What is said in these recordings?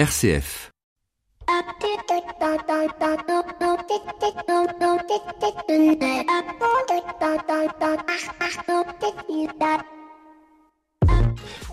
RCF.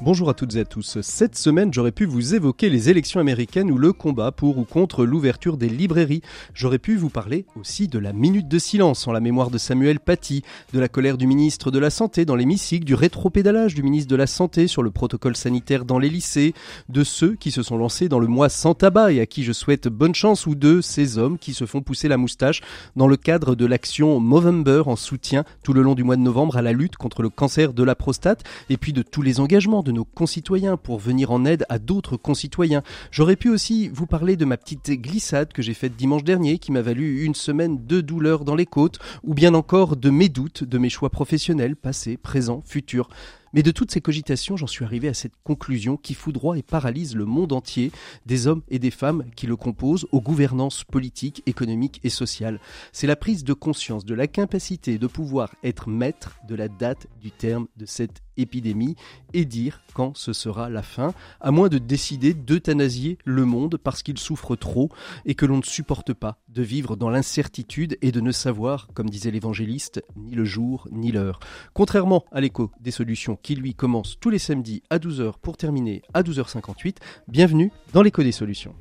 Bonjour à toutes et à tous. Cette semaine, j'aurais pu vous évoquer les élections américaines ou le combat pour ou contre l'ouverture des librairies. J'aurais pu vous parler aussi de la minute de silence en la mémoire de Samuel Paty, de la colère du ministre de la Santé dans l'hémicycle, du rétropédalage du ministre de la Santé sur le protocole sanitaire dans les lycées, de ceux qui se sont lancés dans le mois sans tabac et à qui je souhaite bonne chance ou de ces hommes qui se font pousser la moustache dans le cadre de l'action Movember en soutien tout le long du mois de novembre à la lutte contre le cancer de la prostate et puis de tous les engagements de nos concitoyens pour venir en aide à d'autres concitoyens. J'aurais pu aussi vous parler de ma petite glissade que j'ai faite dimanche dernier qui m'a valu une semaine de douleur dans les côtes ou bien encore de mes doutes, de mes choix professionnels, passés, présents, futurs. Mais de toutes ces cogitations, j'en suis arrivé à cette conclusion qui foudroie et paralyse le monde entier, des hommes et des femmes qui le composent, aux gouvernances politiques, économiques et sociales. C'est la prise de conscience de la capacité de pouvoir être maître de la date du terme de cette épidémie et dire quand ce sera la fin, à moins de décider d'euthanasier le monde parce qu'il souffre trop et que l'on ne supporte pas de vivre dans l'incertitude et de ne savoir, comme disait l'évangéliste, ni le jour ni l'heure. Contrairement à l'écho des solutions qui lui commence tous les samedis à 12h pour terminer à 12h58, bienvenue dans l'écho des solutions.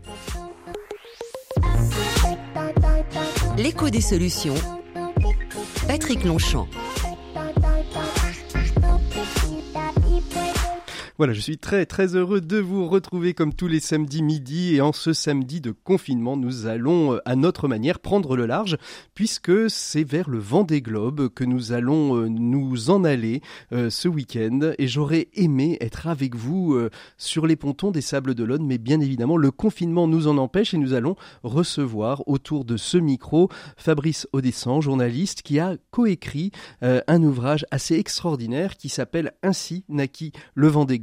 L'écho des solutions. Patrick Longchamp. Voilà, je suis très très heureux de vous retrouver comme tous les samedis midi. Et en ce samedi de confinement, nous allons euh, à notre manière prendre le large puisque c'est vers le vent des globes que nous allons euh, nous en aller euh, ce week-end. Et j'aurais aimé être avec vous sur les pontons des Sables d'Olonne mais bien évidemment le confinement nous en empêche et nous allons recevoir autour de ce micro Fabrice Audescent, journaliste qui a coécrit un ouvrage assez extraordinaire qui s'appelle Ainsi naquit le vent des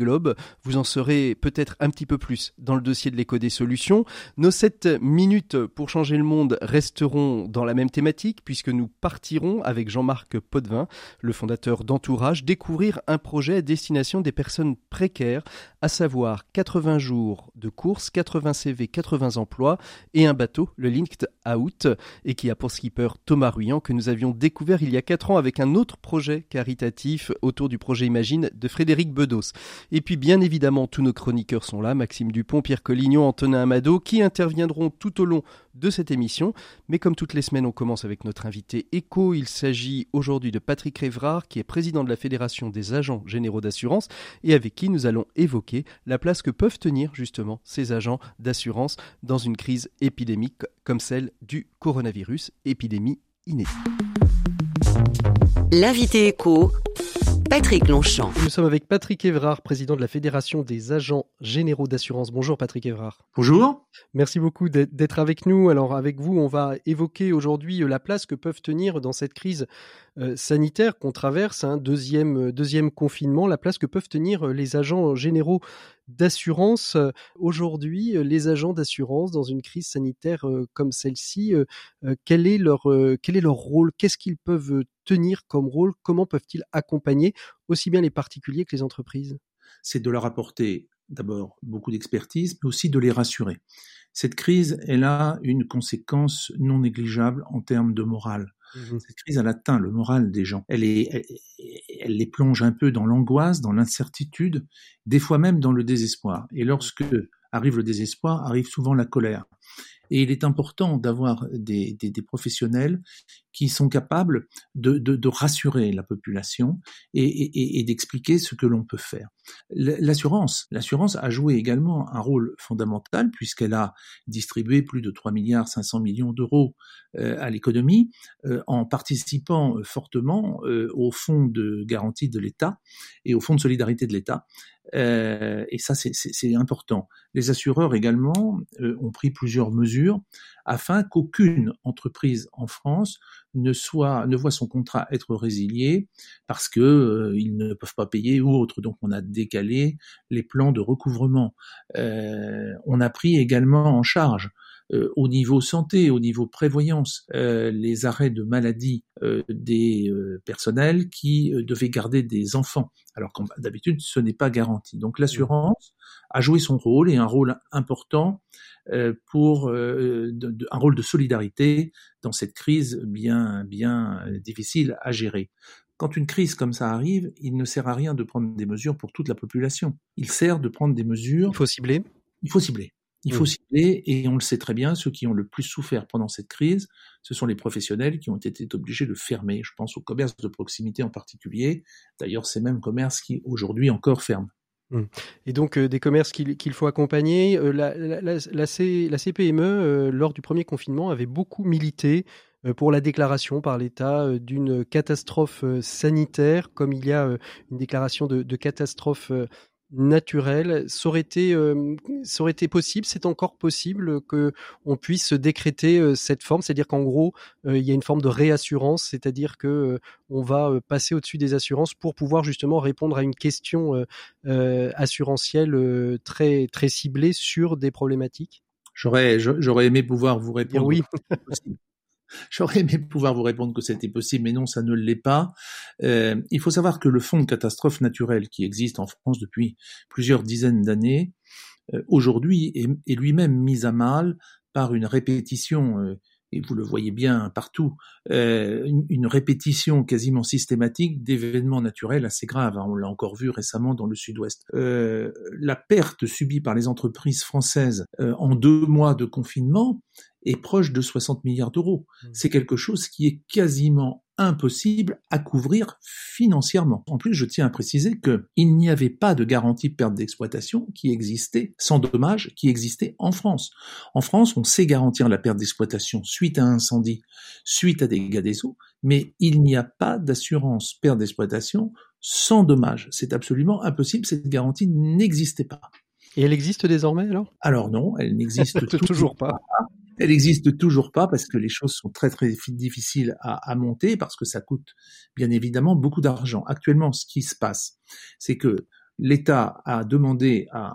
vous en saurez peut-être un petit peu plus dans le dossier de l'écho des solutions. Nos 7 minutes pour changer le monde resteront dans la même thématique puisque nous partirons avec Jean-Marc Potvin, le fondateur d'Entourage, découvrir un projet à destination des personnes précaires, à savoir 80 jours de course, 80 CV, 80 emplois et un bateau, le Linked Out, et qui a pour skipper Thomas Ruyant que nous avions découvert il y a 4 ans avec un autre projet caritatif autour du projet Imagine de Frédéric Bedos. Et puis bien évidemment, tous nos chroniqueurs sont là, Maxime Dupont, Pierre Collignon, Antonin Amado, qui interviendront tout au long de cette émission. Mais comme toutes les semaines, on commence avec notre invité écho. Il s'agit aujourd'hui de Patrick Révrard, qui est président de la Fédération des agents généraux d'assurance et avec qui nous allons évoquer la place que peuvent tenir justement ces agents d'assurance dans une crise épidémique comme celle du coronavirus, épidémie inédite. L'invité écho Patrick Longchamp. Nous sommes avec Patrick Évrard, président de la Fédération des agents généraux d'assurance. Bonjour Patrick Évrard. Bonjour. Merci beaucoup d'être avec nous. Alors avec vous, on va évoquer aujourd'hui euh, la place que peuvent tenir dans cette crise euh, sanitaire qu'on traverse, un hein, deuxième, euh, deuxième confinement, la place que peuvent tenir les agents généraux d'assurance. Aujourd'hui, les agents d'assurance dans une crise sanitaire comme celle-ci, quel est leur quel est leur rôle? Qu'est-ce qu'ils peuvent tenir comme rôle? Comment peuvent-ils accompagner aussi bien les particuliers que les entreprises? C'est de leur apporter d'abord beaucoup d'expertise, mais aussi de les rassurer. Cette crise, elle a une conséquence non négligeable en termes de morale. Mmh Cette crise, elle atteint le moral des gens. Elle, les plonge un peu dans l'angoisse, dans l'incertitude, des fois même dans le désespoir. Et lorsque arrive le désespoir, arrive souvent la colère. Et il est important d'avoir des, professionnels qui sont capables de, rassurer la population et, d'expliquer ce que l'on peut faire. L'assurance, a joué également un rôle fondamental puisqu'elle a distribué plus de 3 milliards 500 millions d'euros euh, à l'économie euh, en participant fortement euh, au fonds de garantie de l'État et au fonds de solidarité de l'État. Et ça, c'est important. Les assureurs également ont pris plusieurs mesures afin qu'aucune entreprise en France ne soit ne voit son contrat être résilié parce que euh, ils ne peuvent pas payer ou autre. Donc on a décalé les plans de recouvrement. Euh, on a pris également en charge euh, au niveau santé, au niveau prévoyance, euh, les arrêts de maladie euh, des personnels qui devaient garder des enfants, alors que d'habitude ce n'est pas garanti. Donc l'assurance a joué son rôle et un rôle important euh, pour euh, un rôle de solidarité dans cette crise bien bien difficile à gérer. Quand une crise comme ça arrive, il ne sert à rien de prendre des mesures pour toute la population. Il sert de prendre des mesures. Il faut cibler. Il faut cibler. Il faut cibler, et on le sait très bien, ceux qui ont le plus souffert pendant cette crise, ce sont les professionnels qui ont été obligés de fermer. Je pense aux commerces de proximité en particulier. D'ailleurs, ces mêmes commerces qui aujourd'hui encore ferment. Mmh. Et donc euh, des commerces qu'il faut accompagner. Euh, la, la, la, CPME, euh, lors du premier confinement, avait beaucoup milité pour la déclaration par l'État d'une catastrophe sanitaire, comme il y a une déclaration de, de catastrophe naturel. Ça aurait été, euh, ça aurait été possible, c'est encore possible que on puisse décréter euh, cette forme, c'est-à-dire qu'en gros, euh, il y a une forme de réassurance, c'est-à-dire que on va passer au-dessus des assurances pour pouvoir justement répondre à une question assurantielle très très ciblée sur des problématiques. J'aurais j'aurais aimé pouvoir vous répondre. Oui. J'aurais aimé pouvoir vous répondre que c'était possible, mais non, ça ne l'est pas. Euh, il faut savoir que le fonds de catastrophe naturelle qui existe en France depuis plusieurs dizaines d'années, euh, aujourd'hui est, lui-même mis à mal par une répétition euh, et vous le voyez bien partout, euh, une, répétition quasiment systématique d'événements naturels assez graves. On l'a encore vu récemment dans le sud-ouest. Euh, la perte subie par les entreprises françaises euh, en deux mois de confinement est proche de 60 milliards d'euros. Mmh. C'est quelque chose qui est quasiment impossible à couvrir financièrement. En plus, je tiens à préciser qu'il n'y avait pas de garantie de perte d'exploitation qui existait, sans dommage, qui existait en France. En France, on sait garantir la perte d'exploitation suite à un incendie, suite à des dégâts des eaux, mais il n'y a pas d'assurance perte d'exploitation sans dommage. C'est absolument impossible, cette garantie n'existait pas. Et elle existe désormais alors? Alors non, elle n'existe toujours pas. Elle n'existe toujours pas parce que les choses sont très très difficiles à, monter parce que ça coûte bien évidemment beaucoup d'argent. Actuellement, ce qui se passe, c'est que l'État a demandé à,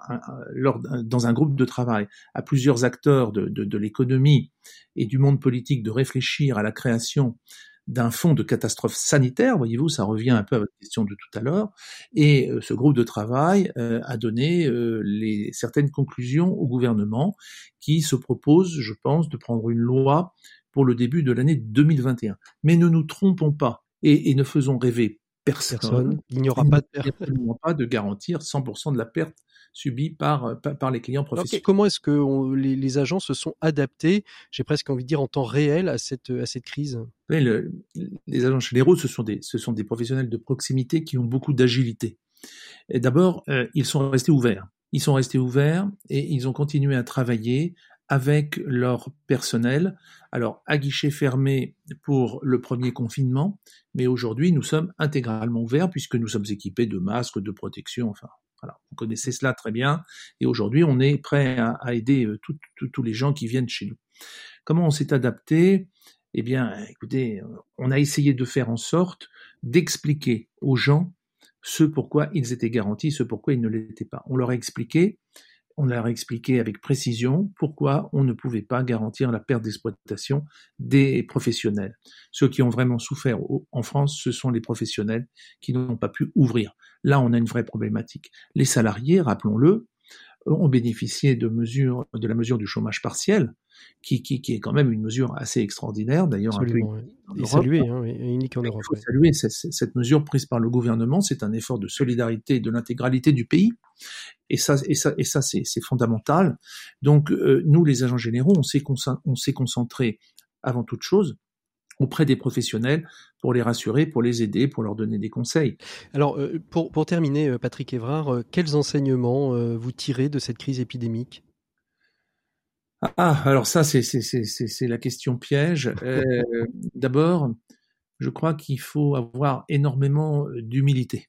dans un groupe de travail à plusieurs acteurs de, de l'économie et du monde politique de réfléchir à la création d'un fonds de catastrophe sanitaire, voyez-vous, ça revient un peu à votre question de tout à l'heure, et euh, ce groupe de travail euh, a donné euh, les, certaines conclusions au gouvernement qui se propose, je pense, de prendre une loi pour le début de l'année 2021. Mais ne nous trompons pas et, ne faisons rêver personne. Il n'y aura pas de pas de garantir 100% de la perte subis euh, par, par les clients professionnels. comment est-ce que les, agents se sont adaptés, j'ai presque envie de dire en temps réel, à cette, à cette crise? Les agents généraux, ce sont, des, ce sont des professionnels de proximité qui ont beaucoup d'agilité. D'abord, euh, ils sont restés ouverts. Ils sont restés ouverts et ils ont continué à travailler avec leur personnel. Alors, à guichet fermé pour le premier confinement, mais aujourd'hui, nous sommes intégralement ouverts puisque nous sommes équipés de masques, de protection, enfin, vous connaissez cela très bien. Et aujourd'hui, on est prêt à, aider euh, tous les gens qui viennent chez nous. Comment on s'est adapté? Eh bien, écoutez, on a essayé de faire en sorte d'expliquer aux gens ce pourquoi ils étaient garantis, ce pourquoi ils ne l'étaient pas. On leur a expliqué on leur a expliqué avec précision pourquoi on ne pouvait pas garantir la perte d'exploitation des professionnels. Ceux qui ont vraiment souffert en France, ce sont les professionnels qui n'ont pas pu ouvrir. Là, on a une vraie problématique. Les salariés, rappelons-le, ont bénéficié de la mesure du chômage partiel, qui, qui, qui est quand même une mesure assez extraordinaire, d'ailleurs un peu hein, unique en Europe. Il faut saluer cette, cette, mesure prise par le gouvernement, c'est un effort de solidarité de l'intégralité du pays, et ça, et ça, et ça c'est fondamental. Donc euh, nous, les agents généraux, on s'est concentré avant toute chose auprès des professionnels pour les rassurer, pour les aider, pour leur donner des conseils. Alors, euh, pour, pour terminer, euh, Patrick Évrard, euh, quels enseignements vous tirez de cette crise épidémique? Ah, alors ça, c'est la question piège. D'abord, je crois qu'il faut avoir énormément d'humilité.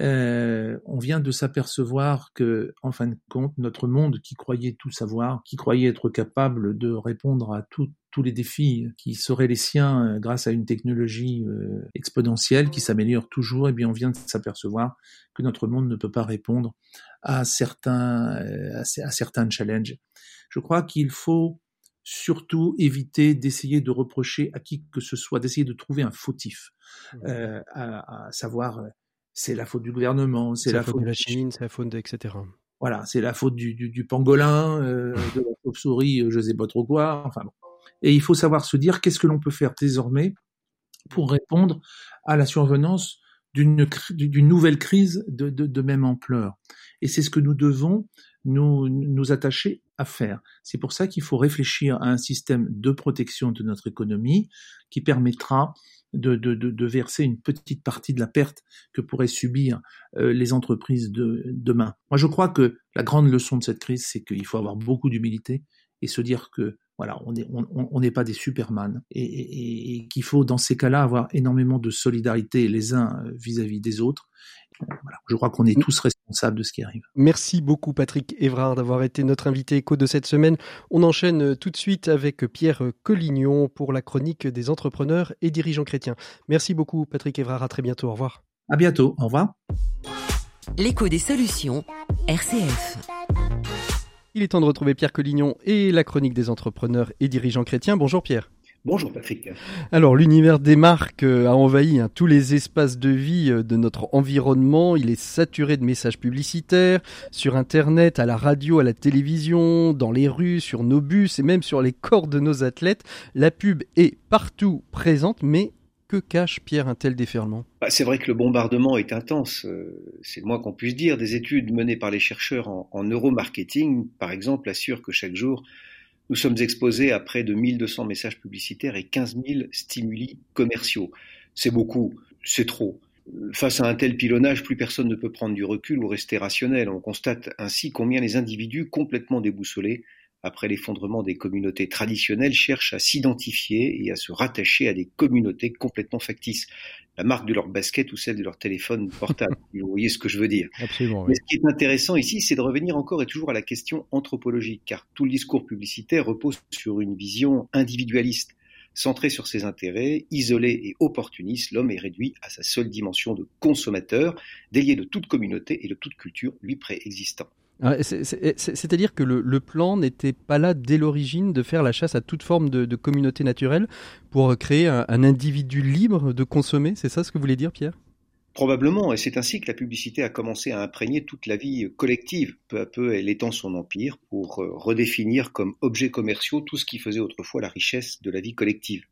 Euh, on vient de s'apercevoir que, en fin de compte, notre monde qui croyait tout savoir, qui croyait être capable de répondre à tous les défis qui seraient les siens euh, grâce à une technologie euh, exponentielle qui s'améliore toujours, et eh bien on vient de s'apercevoir que notre monde ne peut pas répondre à certains, à, certains challenges. Je crois qu'il faut surtout éviter d'essayer de reprocher à qui que ce soit, d'essayer de trouver un fautif, mmh. à, savoir c'est la faute du gouvernement, c'est la, faute de la Chine, c'est la faute, etc. voilà, c'est la faute du, du, du pangolin, euh, de la chauve-souris, je sais pas trop quoi. Enfin bon. Et il faut savoir se dire qu'est-ce que l'on peut faire désormais pour répondre à la survenance d'une nouvelle crise de, même ampleur. Et c'est ce que nous devons nous, attacher à faire. C'est pour ça qu'il faut réfléchir à un système de protection de notre économie qui permettra de, verser une petite partie de la perte que pourraient subir euh, les entreprises de demain. Moi, je crois que la grande leçon de cette crise, c'est qu'il faut avoir beaucoup d'humilité et se dire que voilà, on n'est on, pas des superman et, et, qu'il faut dans ces cas-là avoir énormément de solidarité les uns vis-à-vis des autres. Voilà, je crois qu'on est tous responsables de ce qui arrive. Merci beaucoup Patrick Évrard d'avoir été notre invité écho de cette semaine. On enchaîne tout de suite avec Pierre Collignon pour la chronique des entrepreneurs et dirigeants chrétiens. Merci beaucoup Patrick Évrard, à très bientôt, au revoir. À bientôt, au revoir. L'écho des solutions, RCF. Il est temps de retrouver Pierre Collignon et la chronique des entrepreneurs et dirigeants chrétiens. Bonjour Pierre. Bonjour Patrick. Alors l'univers des marques euh, a envahi hein, tous les espaces de vie euh, de notre environnement. Il est saturé de messages publicitaires sur Internet, à la radio, à la télévision, dans les rues, sur nos bus et même sur les corps de nos athlètes. La pub est partout présente, mais que cache Pierre un tel déferlement? Bah, C'est vrai que le bombardement est intense, euh, c'est le moins qu'on puisse dire. Des études menées par les chercheurs en, neuromarketing, par exemple, assurent que chaque jour, nous sommes exposés à près de 1200 messages publicitaires et 15 000 stimuli commerciaux. C'est beaucoup, c'est trop. Face à un tel pilonnage, plus personne ne peut prendre du recul ou rester rationnel. On constate ainsi combien les individus complètement déboussolés après l'effondrement des communautés traditionnelles, cherchent à s'identifier et à se rattacher à des communautés complètement factices. La marque de leur basket ou celle de leur téléphone portable. Vous voyez ce que je veux dire. Absolument. Mais ce qui est intéressant ici, c'est de revenir encore et toujours à la question anthropologique, car tout le discours publicitaire repose sur une vision individualiste. Centré sur ses intérêts, isolé et opportuniste, l'homme est réduit à sa seule dimension de consommateur, délié de toute communauté et de toute culture lui préexistant. Ah, c'est-à-dire que le, plan n'était pas là dès l'origine de faire la chasse à toute forme de, communauté naturelle pour créer un, individu libre de consommer, c'est ça ce que vous voulez dire Pierre? Probablement, et c'est ainsi que la publicité a commencé à imprégner toute la vie collective. Peu à peu, elle étend son empire pour euh, redéfinir comme objets commerciaux tout ce qui faisait autrefois la richesse de la vie collective.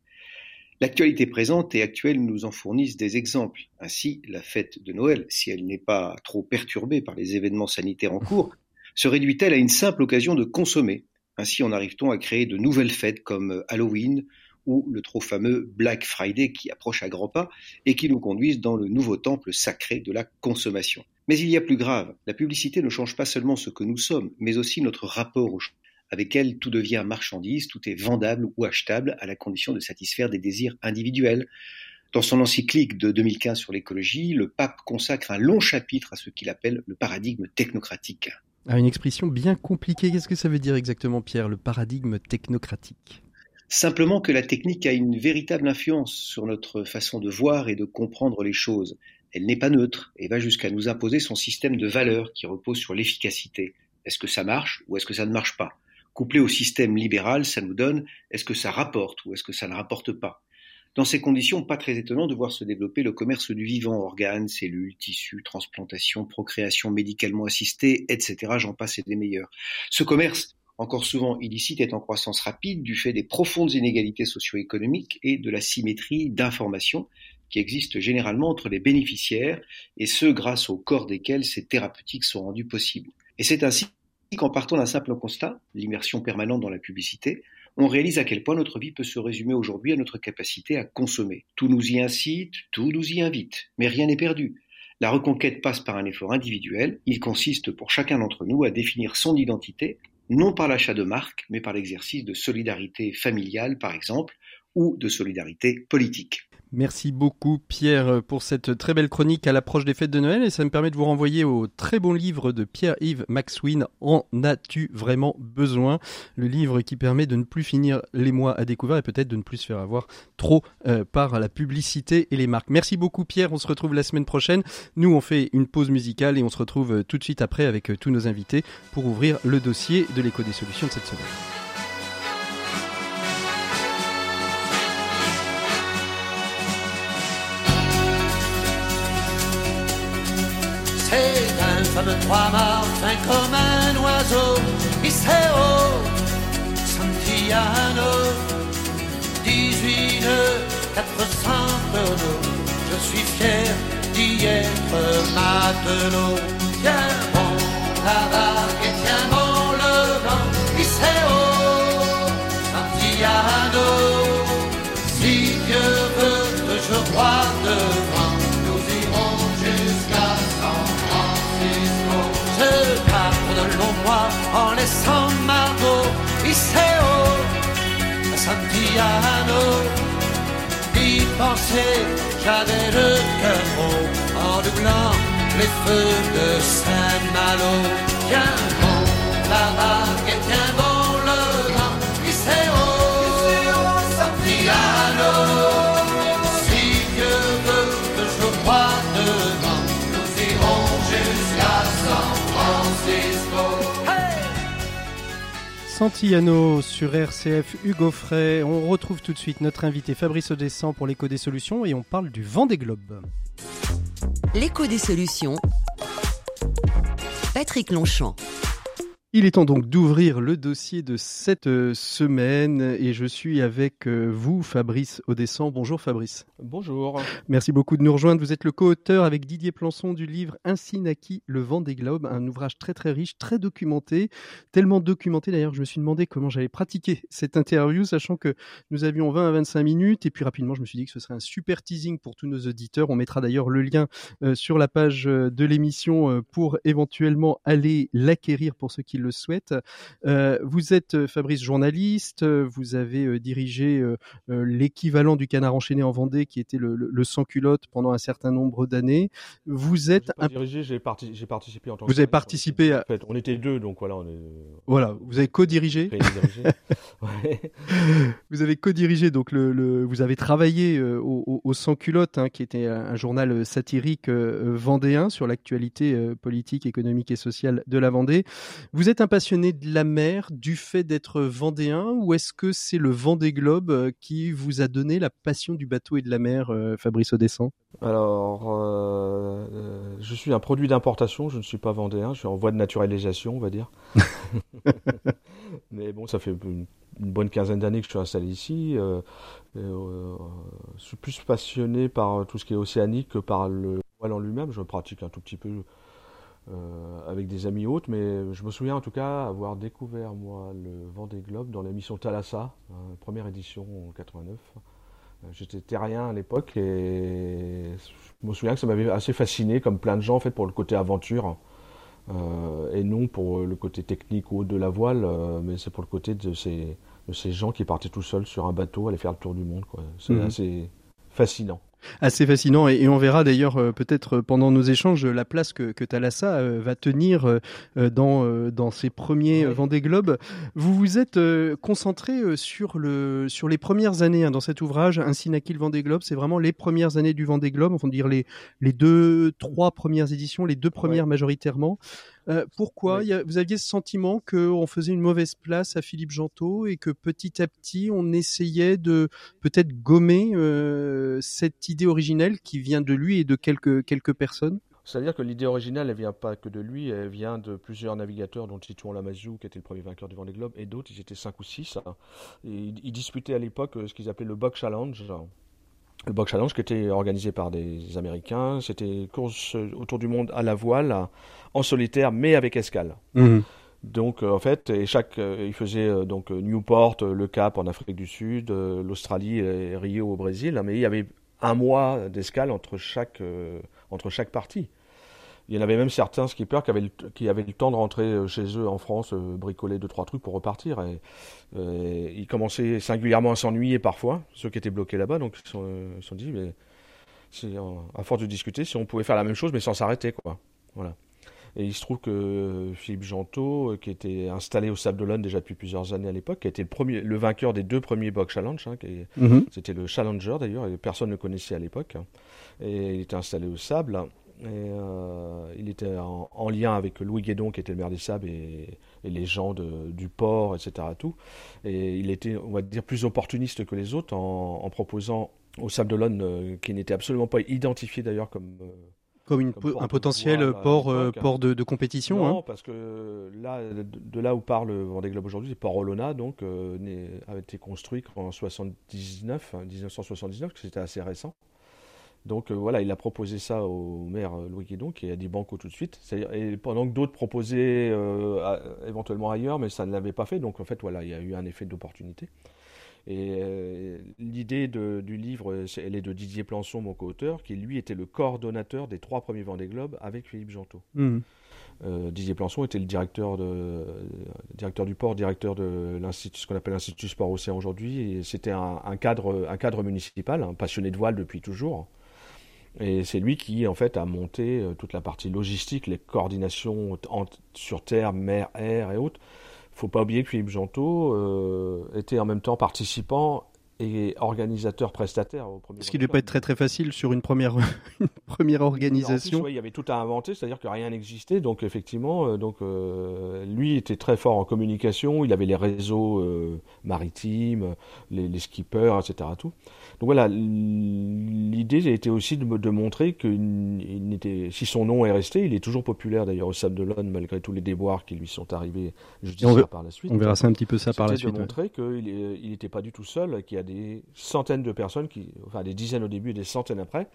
L'actualité présente et actuelle nous en fournissent des exemples. Ainsi, la fête de Noël, si elle n'est pas trop perturbée par les événements sanitaires en cours, se réduit-elle à une simple occasion de consommer? Ainsi en arrive-t-on à créer de nouvelles fêtes comme Halloween ou le trop fameux Black Friday qui approche à grands pas et qui nous conduisent dans le nouveau temple sacré de la consommation. Mais il y a plus grave, la publicité ne change pas seulement ce que nous sommes, mais aussi notre rapport aux. Avec elle, tout devient marchandise, tout est vendable ou achetable à la condition de satisfaire des désirs individuels. Dans son encyclique de 2015 sur l'écologie, le pape consacre un long chapitre à ce qu'il appelle le paradigme technocratique. Ah, une expression bien compliquée. Qu'est-ce que ça veut dire exactement, Pierre, le paradigme technocratique? Simplement que la technique a une véritable influence sur notre façon de voir et de comprendre les choses. Elle n'est pas neutre et va jusqu'à nous imposer son système de valeurs qui repose sur l'efficacité. Est-ce que ça marche ou est-ce que ça ne marche pas? Couplé au système libéral, ça nous donne est-ce que ça rapporte ou est-ce que ça ne rapporte pas? Dans ces conditions, pas très étonnant de voir se développer le commerce du vivant, organes, cellules, tissus, transplantation, procréation médicalement assistée, etc. J'en passe et des meilleurs. Ce commerce, encore souvent illicite, est en croissance rapide du fait des profondes inégalités socio-économiques et de la symétrie d'information qui existe généralement entre les bénéficiaires et ceux grâce au corps desquels ces thérapeutiques sont rendues possibles. Et c'est ainsi qu'en partant d'un simple constat, l'immersion permanente dans la publicité, on réalise à quel point notre vie peut se résumer aujourd'hui à notre capacité à consommer. Tout nous y incite, tout nous y invite, mais rien n'est perdu. La reconquête passe par un effort individuel, il consiste pour chacun d'entre nous à définir son identité, non par l'achat de marques, mais par l'exercice de solidarité familiale, par exemple, ou de solidarité politique. Merci beaucoup Pierre pour cette très belle chronique à l'approche des fêtes de Noël et ça me permet de vous renvoyer au très bon livre de Pierre-Yves Maxwin En as-tu vraiment besoin? Le livre qui permet de ne plus finir les mois à découvert et peut-être de ne plus se faire avoir trop euh, par la publicité et les marques. Merci beaucoup Pierre, on se retrouve la semaine prochaine. Nous on fait une pause musicale et on se retrouve euh, tout de suite après avec euh, tous nos invités pour ouvrir le dossier de l'écho des solutions de cette semaine. Fameux trois morts, fin comme un oiseau, Iseo, Santiano, 18 400 tonneaux, je suis fier d'y être matelot. Tiens bon la vague et tiens bon le vent, Iseo, Santiano, si Dieu veut que je croie devant, en laissant Margot, Iseo, Santiano, y penser, j'avais le cœur gros en doublant les feux de Saint-Malo. Tiens bon la vague et tiens bon Santillano sur RCF, Hugo Frey. On retrouve tout de suite notre invité Fabrice Audescent pour l'écho des solutions et on parle du vent des globes. L'écho des solutions. Patrick Longchamp. Il est temps donc d'ouvrir le dossier de cette euh, semaine et je suis avec euh, vous, Fabrice Audescent. Bonjour Fabrice. Bonjour. Merci beaucoup de nous rejoindre. Vous êtes le co-auteur avec Didier Plançon du livre Ainsi naquit le vent des globes, un ouvrage très très riche, très documenté, tellement documenté d'ailleurs que je me suis demandé comment j'allais pratiquer cette interview, sachant que nous avions 20 à 25 minutes et puis rapidement je me suis dit que ce serait un super teasing pour tous nos auditeurs. On mettra d'ailleurs le lien euh, sur la page de l'émission pour éventuellement aller l'acquérir pour ceux qui le souhaitent. Euh, vous êtes euh, Fabrice journaliste, euh, vous avez dirigé l'équivalent du canard enchaîné en Vendée qui était le, le, le sans culotte pendant un certain nombre d'années. Vous êtes pas un dirigé, j'ai parti- j'ai participé en tant Vous que avez journaliste. participé à- En fait, on était deux, donc voilà, on est. voilà, vous avez co-dirigé. Ouais. Vous avez co-dirigé donc le, le- vous avez travaillé euh, au, Sans Culotte, hein, qui était un, un journal satirique euh, vendéen sur l'actualité euh, politique, économique et sociale de la Vendée. Vous êtes un passionné de la mer du fait d'être vendéen, ou est-ce que c'est le Vendée Globe euh, qui vous a donné la passion du bateau et de la mer, euh, Fabrice Audescent Alors, euh, je suis un produit d'importation, je ne suis pas vendéen, je suis en voie de naturalisation, on va dire. Mais bon, ça fait une, une bonne quinzaine d'années que je suis installé ici. euh, euh, je suis plus passionné par tout ce qui est océanique que par le voile en lui-même. Je pratique un tout petit peu euh, avec des amis hôtes, mais je me souviens en tout cas avoir découvert moi le Vendée Globe dans l'émission Thalassa, hein, première édition en 89. Euh, J'étais terrien à l'époque et je me souviens que ça m'avait assez fasciné, comme plein de gens en fait, pour le côté aventure. Euh, et non pour le côté technique ou de la voile, euh, mais c'est pour le côté de ces, de ces gens qui partaient tout seuls sur un bateau, aller faire le tour du monde. quoi. C'est Mhm. assez fascinant. Assez fascinant et, et on verra d'ailleurs euh, peut-être euh, pendant nos échanges la place que, que Thalassa euh, va tenir euh, euh, dans, euh, dans ses premiers Vendée Globe. Vous vous êtes euh, concentré euh, sur, le, sur les premières années hein, dans cet ouvrage, Ainsi naquit le Vendée Globe. C'est vraiment les premières années du Vendée Globe, enfin dire les, les deux, trois premières éditions, les deux premières majoritairement. Euh, pourquoi y a- Vous aviez ce sentiment qu'on faisait une mauvaise place à Philippe Gentot et que petit à petit on essayait de peut-être gommer euh, cette idée originelle qui vient de lui et de quelques, quelques personnes? C'est-à-dire que l'idée originale, elle vient pas que de lui, elle vient de plusieurs navigateurs, dont Titouan Lamazou, qui était le premier vainqueur du Vendée Globe, et d'autres, ils étaient cinq ou six. hein. Et ils, ils disputaient à l'époque euh, ce qu'ils appelaient le Bug Challenge. Le Bug Challenge qui était organisé par des Américains, c'était course autour du monde à la voile, en solitaire, mais avec escale. Donc euh, en fait, et chaque, euh, il faisait euh, donc Newport, le Cap en Afrique du Sud, l'Australie et Rio au Brésil, hein, mais il y avait un mois d'escale entre chaque entre chaque partie. Il y en avait même certains skippers qui avaient le, qui avaient le temps de rentrer euh, chez eux en France, euh, bricoler deux trois trucs pour repartir. Et, euh, ils commençaient singulièrement à s'ennuyer parfois, ceux qui étaient bloqués là-bas, donc ils se sont, ils se sont dit, mais euh, à force de discuter, si on pouvait faire la même chose, mais sans s'arrêter, quoi. Voilà. Et il se trouve que Philippe Gentot, qui était installé au Sable d'Olonne déjà depuis plusieurs années à l'époque, qui a été le, premier, le vainqueur des deux premiers Box Challenge, hein, Mhm. c'était le Challenger d'ailleurs, et personne ne le connaissait à l'époque. hein. Et il était installé au Sable, et euh, il était en, en lien avec Louis Guédon, qui était le maire des Sables, et, et les gens de- du port, etc. Tout. Et il était, on va dire, plus opportuniste que les autres en, en proposant au Sable d'Olonne, euh, qui n'était absolument pas identifié d'ailleurs comme, euh, Comme, une, un potentiel port, port de, compétition Non, hein. parce que là, de, là où parle Vendée Globe aujourd'hui, c'est Port Olona, donc, a été construit en 79, 1979, que c'était assez récent. Donc voilà, il a proposé ça au maire Louis Guédon, qui a dit banco tout de suite. Et pendant que d'autres proposaient éventuellement ailleurs, mais ça ne l'avait pas fait. Donc en fait, voilà, il y a eu un effet d'opportunité. Et euh, l'idée du livre, elle est de Didier Plançon, mon co-auteur, qui lui était le coordonnateur des trois premiers Vendée Globe avec Philippe Gentot. Mmh. Euh, Didier Plançon était le directeur, de, directeur du port, directeur de l'institut, ce qu'on appelle l'Institut Sport Océan aujourd'hui. Et c'était un, cadre, un cadre municipal, un passionné de voile depuis toujours. Et c'est lui qui, en fait, a monté euh, toute la partie logistique, les coordinations sur terre, mer, air et autres faut pas oublier que Philippe Gentot euh, était en même temps participant et organisateur prestataire au premier. Ce qui ne devait pas être très très facile sur une première, une première organisation. il y avait tout à inventer, c'est-à-dire que rien n'existait. Donc effectivement, euh, donc euh, lui était très fort en communication. Il avait les réseaux maritimes, les, les, skippers, etc. Tout. Donc voilà, l'idée était aussi de, de montrer que si son nom est resté, il est toujours populaire d'ailleurs au Sable d'Olonne malgré tous les déboires qui lui sont arrivés on par la suite. On verra ça un petit peu ça par la suite. de montrer qu'il n'était pas du tout seul, qu'il y a des centaines de personnes, qui, enfin des dizaines au début et des centaines après,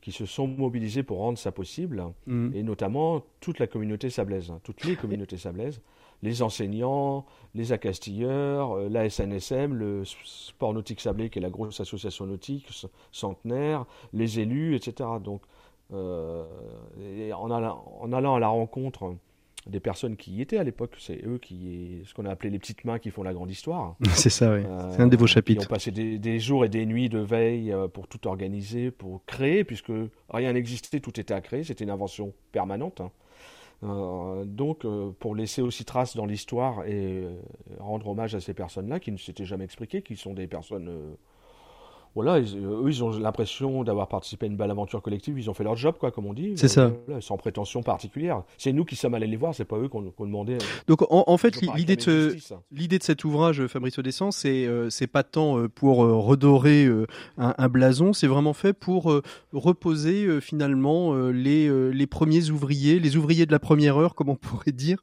qui se sont mobilisées pour rendre ça possible, mm. et notamment toute la communauté sablaise, hein, toutes les communautés sablaises les enseignants, les accastilleurs, euh, la SNSM, le Sport Nautique Sablé, qui est la grosse association nautique centenaire, les élus, etc. Donc, euh, en, allant, à la rencontre des personnes qui y étaient à l'époque, c'est eux qui, ce qu'on a appelé les petites mains qui font la grande histoire. c'est ça, oui. Euh, c'est un de vos chapitres. Ils ont passé des, jours et des nuits de veille pour tout organiser, pour créer, puisque rien n'existait, tout était à créer, c'était une invention permanente. Hein. Euh, donc, euh, pour laisser aussi trace dans l'histoire et euh, rendre hommage à ces personnes-là qui ne s'étaient jamais expliquées, qui sont des personnes voilà, eux, ils ont l'impression d'avoir participé à une belle aventure collective. Ils ont fait leur job, quoi, comme on dit. C'est ça. sans prétention particulière. C'est nous qui sommes allés les voir, c'est pas eux qu'on demandait. Donc, en, fait, l'idée de, ce, l'idée de cet ouvrage, Fabrice Audescent, c'est euh, c'est pas tant euh, pour euh, redorer un, blason, c'est vraiment fait pour reposer finalement les, les premiers ouvriers, les ouvriers de la première heure, comme on pourrait dire,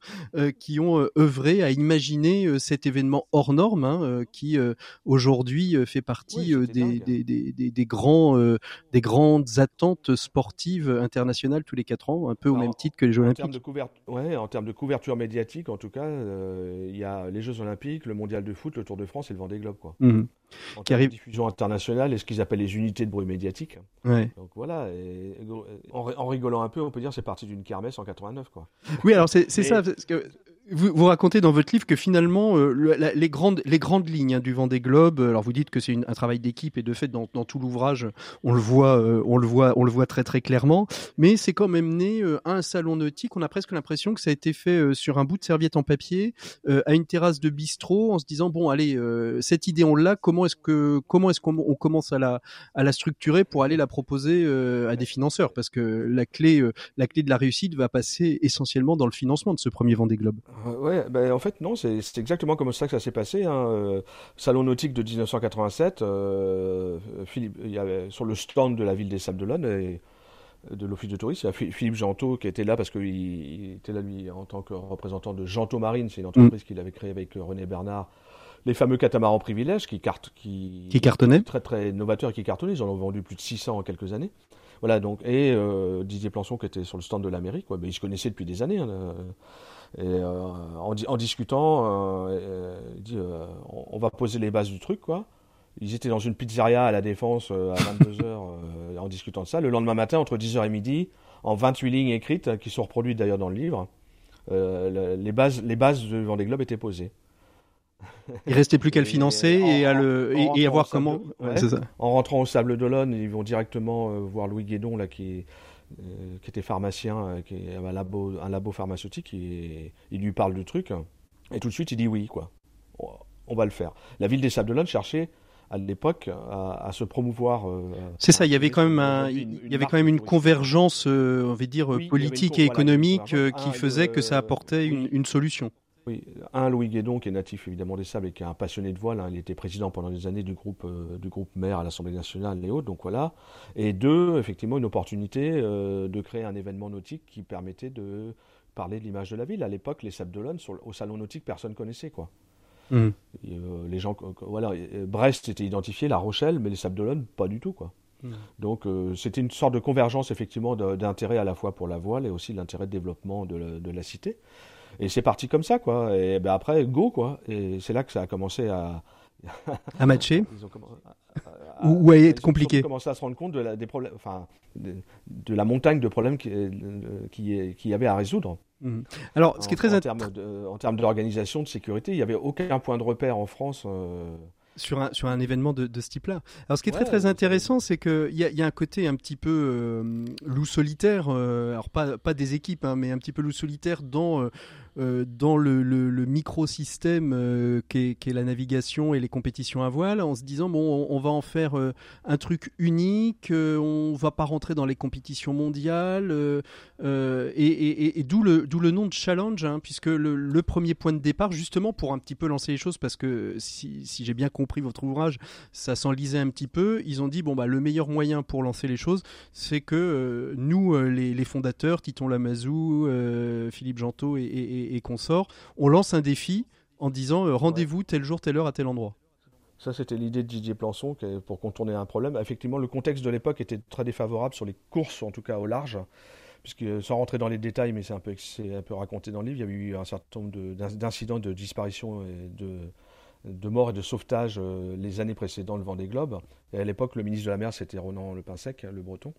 qui ont œuvré à imaginer cet événement hors norme, hein, qui aujourd'hui fait partie des des, grands, euh, des grandes attentes sportives internationales tous les quatre ans, un peu au même titre que les Jeux Olympiques. en termes de couverture médiatique, en tout cas, euh, il y a les Jeux Olympiques, le Mondial de foot, le Tour de France et le Vendée Globe. Quoi. Mmh. En qui arrive... de diffusion internationale et ce qu'ils appellent les unités de bruit médiatique. Donc voilà, en, rigolant un peu, on peut dire c'est parti d'une kermesse en 89. Quoi. Oui, alors c'est ça. Parce que vous, vous, racontez dans votre livre que finalement, euh, les, grandes, les grandes lignes hein, du Vendée Globe, alors vous dites que c'est un travail d'équipe et de fait, dans, dans tout l'ouvrage, on, le voit, euh, on, le voit, on le voit très très clairement, mais c'est quand même né euh, à un salon nautique. On a presque l'impression que ça a été fait sur un bout de serviette en papier, à une terrasse de bistrot, en se disant bon, allez, cette idée on l'a, comment est-ce que comment est-ce qu'on commence à la, à la structurer pour aller la proposer à des financeurs? Parce que la clé, la clé de la réussite va passer essentiellement dans le financement de ce premier Vendée Globe. Euh, ouais, ben, en fait, non, c'est exactement comme ça que ça s'est passé. Hein. Euh, Salon nautique de 1987, euh, Philippe, il y avait, sur le stand de la ville des Sables d'Olonne et de l'office de tourisme, il y a Philippe Gentot qui était là parce qu'il était là lui en tant que représentant de Gentot Marine, c'est une entreprise mm. qu'il avait créée avec René Bernard les fameux catamarans privilèges qui, carte, qui, qui cartonnaient. Très très novateurs qui cartonnaient. Ils en ont vendu plus de 600 en quelques années. Voilà donc et Didier Plançon qui était sur le stand de l'Amérique, quoi, ben, ils se connaissaient depuis des années. Hein, et euh, en, en, discutant, euh, il dit euh, on, va poser les bases du truc, quoi. Ils étaient dans une pizzeria à la Défense à 22h en discutant de ça. Le lendemain matin, entre 10h et midi, en 28 lignes écrites, qui sont reproduites d'ailleurs dans le livre, les, bases, les bases du Vendée Globe étaient posées. Il restait plus qu'à le financer et, à, le, et, à voir comment. En rentrant au Sable d'Olonne, ils vont directement voir Louis Guédon, là, qui est qui était pharmacien, euh, qui avait un labo, un labo pharmaceutique, et il lui parle du truc, et tout de suite il dit oui, quoi. On va le faire. La ville des Sables d'Olonne cherchait à l'époque à, se promouvoir. Euh, c'est ça, il y avait quand même il y avait quand même une convergence, on va dire politique et économique qui faisait que ça apportait une, solution. Oui, un Louis Guédon qui est natif évidemment des Sables et qui est un passionné de voile. Hein. Il était président pendant des années du groupe euh, du groupe maire à l'Assemblée nationale et autres, donc voilà. Et deux, effectivement, une opportunité euh, de créer un événement nautique qui permettait de parler de l'image de la ville. À l'époque, les Sables d'Olonne, au salon nautique, personne connaissait quoi. Mmh. Euh, les gens, voilà, Brest était identifié, La Rochelle, mais les Sables d'Olonne, pas du tout quoi. Mmh. Donc c'était une sorte de convergence effectivement d'intérêt à la fois pour la voile et aussi l'intérêt de développement de de la cité. Et c'est parti comme ça, quoi. Et ben après, go, quoi. Et c'est là que ça a commencé à. à matcher Ou à être compliqué Ils ont commencé à se rendre compte de la, des problèmes, enfin, de, la montagne de problèmes qu'il qui, y avait à résoudre. Mhm. Alors, ce qui est très en, en termes d'organisation, de, sécurité, il n'y avait aucun point de repère en France. Euh, sur un, sur un événement de, de ce type-là. Alors, ce qui est très très intéressant, c'est qu'il y a, y a un côté un petit peu euh, loup solitaire, euh, alors pas, pas des équipes, hein, mais un petit peu loup solitaire dans euh, euh, dans le, le, microsystème euh, qu'est la navigation et les compétitions à voile, en se disant bon, on, va en faire euh, un truc unique, on va pas rentrer dans les compétitions mondiales, et, d'où le, le nom de challenge, hein, puisque le, premier point de départ, justement pour un petit peu lancer les choses, parce que si, j'ai bien compris votre ouvrage, ça s'enlisait un petit peu, ils ont dit bon bah le meilleur moyen pour lancer les choses, c'est que nous, les, fondateurs, Titon Lamazou, Philippe Gentot et, qu'on sort, on lance un défi en disant euh, rendez-vous tel jour, telle heure à tel endroit. Ça, c'était l'idée de Didier Plançon pour contourner un problème. Effectivement, le contexte de l'époque était très défavorable sur les courses, en tout cas au large. Puisque, sans rentrer dans les détails, mais c'est un, peu, un peu raconté dans le livre, il y a eu un certain nombre d'incidents de, disparition et de, de mort et de sauvetage euh, les années précédentes le Vendée Globe. Et à l'époque, le ministre de la Mer, c'était Ronan Le Pinsec, le breton.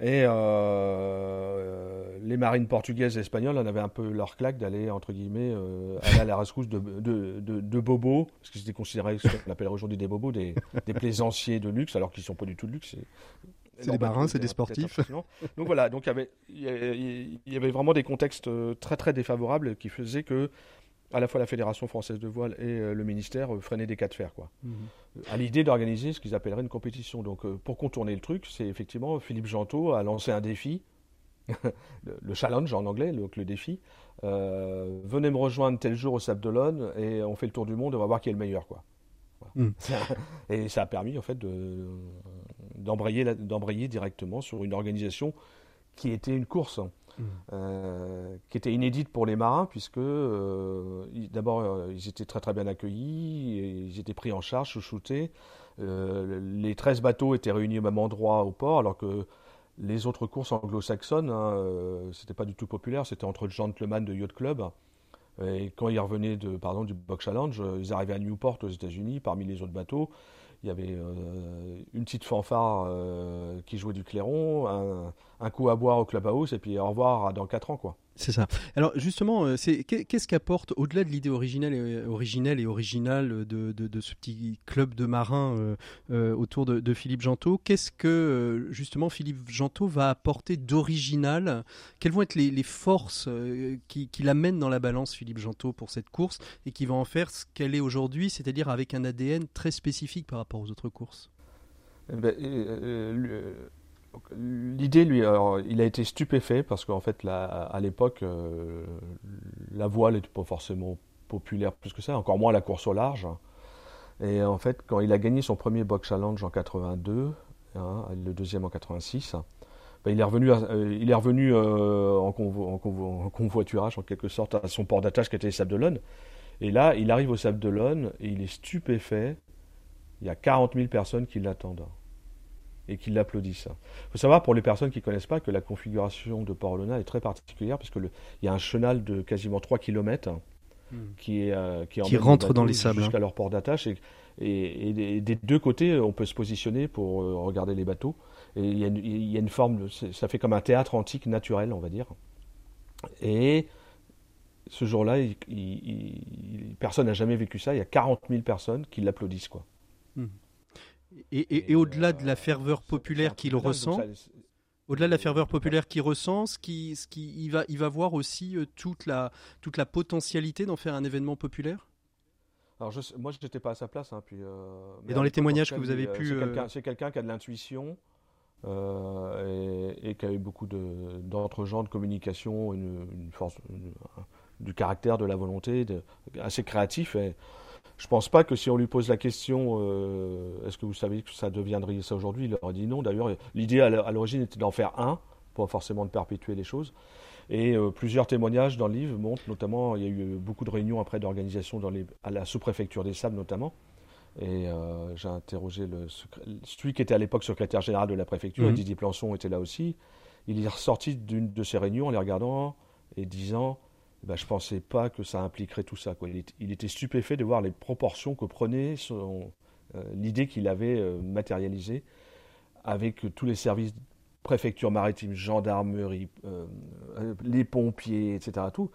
Et euh, les marines portugaises et espagnoles en avaient un peu leur claque d'aller, entre guillemets, euh, aller à la rescousse de, de, de, bobos, parce qu'ils étaient considérés, ce qu'on appelle aujourd'hui des bobos, des, des plaisanciers de luxe, alors qu'ils ne sont pas du tout de luxe. C'est des marins, c'est des sportifs. Donc voilà, donc il y, avait, il y avait vraiment des contextes euh, très très défavorables qui faisaient que à la fois la Fédération française de voile et euh, le ministère euh, freinaient des cas de fer. Quoi. Mhm. À l'idée d'organiser ce qu'ils appelleraient une compétition. Donc euh, pour contourner le truc, c'est effectivement Philippe Gentot a lancé un défi, le challenge en anglais, donc le défi. venez me rejoindre tel jour au Sable d'Olonne et on fait le tour du monde et on va voir qui est le meilleur. Quoi. Mhm. et ça a permis en fait d'embrayer directement sur une organisation qui était une course. Euh, qui était inédite pour les marins, puisque euh, d'abord euh, ils étaient très très bien accueillis, ils étaient pris en charge, chouchoutés. les 13 bateaux étaient réunis au même endroit au port, alors que les autres courses anglo-saxonnes, hein, c'était pas du tout populaire, c'était entre le gentleman de Yacht Club. Et quand ils revenaient de, pardon, du Box Challenge, ils arrivaient à Newport aux États-Unis, parmi les autres bateaux il y avait euh, une petite fanfare euh, qui jouait du clairon, un, coup à boire au clubhouse et puis au revoir dans 4 ans quoi. C'est ça. Alors justement, euh, qu'est-ce qu'apporte au-delà de l'idée originelle et originelle et originale de, ce petit club de marins euh, euh, autour de, Philippe Gentot Qu'est-ce que justement Philippe Gentot va apporter d'original? Quelles vont être les, forces qui, qui l'amènent dans la balance Philippe Gentot pour cette course et qui va en faire ce qu'elle est aujourd'hui, c'est-à-dire avec un ADN très spécifique par rapport aux autres courses? Eh ben, L'idée, lui, il a été stupéfait parce qu'en fait, à l'époque, euh, la voile n'était pas forcément populaire plus que ça, encore moins la course au large. Et en fait, quand il a gagné son premier box challenge en 82, hein, le deuxième en 86, ben, il est revenu, euh, il est revenu euh, en, convoiturage en quelque sorte à son port d'attache qui était les Sables d'Olonne. Et là, il arrive au Sable d'Olonne et il est stupéfait. Il y a 40 000 personnes qui l'attendent et qui l'applaudissent. Il faut savoir pour les personnes qui ne connaissent pas que la configuration de Port-Olona est très particulière parce qu'il y a un chenal de quasiment 3 km hmm. qui, est, euh, qui, rentre dans les sables jusqu'à leur port d'attache et, et, des deux côtés on peut se positionner pour euh, regarder les bateaux et il y, a, il y a une forme, ça fait comme un théâtre antique naturel on va dire et ce jour-là, personne n'a jamais vécu ça. Il y a 40 000 personnes qui l'applaudissent. quoi. Hmm. Et, au-delà de la ferveur populaire qu'il ressent, au-delà de la ferveur populaire qu'il ressent, ce qui, ce qui, il, va, il va voir aussi euh, toute, la, toute la potentialité d'en faire un événement populaire? Alors je, moi, je n'étais pas à sa place. Hein, puis, euh, et dans les témoignages que vous avez euh, pu... C'est quelqu'un qui a de l'intuition et, qui a eu beaucoup d'autres genres de communication, une, force, du caractère, de la volonté, assez créatif. Et je pense pas que si on lui pose la question, est-ce que vous savez que ça deviendrait ça aujourd'hui, il aurait dit non. D'ailleurs, l'idée à l'origine était d'en faire un, pas forcément de perpétuer les choses. Et plusieurs témoignages dans le livre montrent notamment, il y a eu beaucoup de réunions après d'organisation à la sous-préfecture des Sables notamment, et euh, j'ai interrogé le celui qui était à l'époque secrétaire général de la préfecture, mhm. Didier Plançon était là aussi. Il est ressorti d'une de ces réunions en les regardant et disant bah, Je ne pensais pas que ça impliquerait tout ça. Quoi. Il, était stupéfait de voir les proportions que prenait euh, l'idée qu'il avait euh, matérialisée avec tous les services préfecture maritime, gendarmerie, les pompiers, etc. Tout.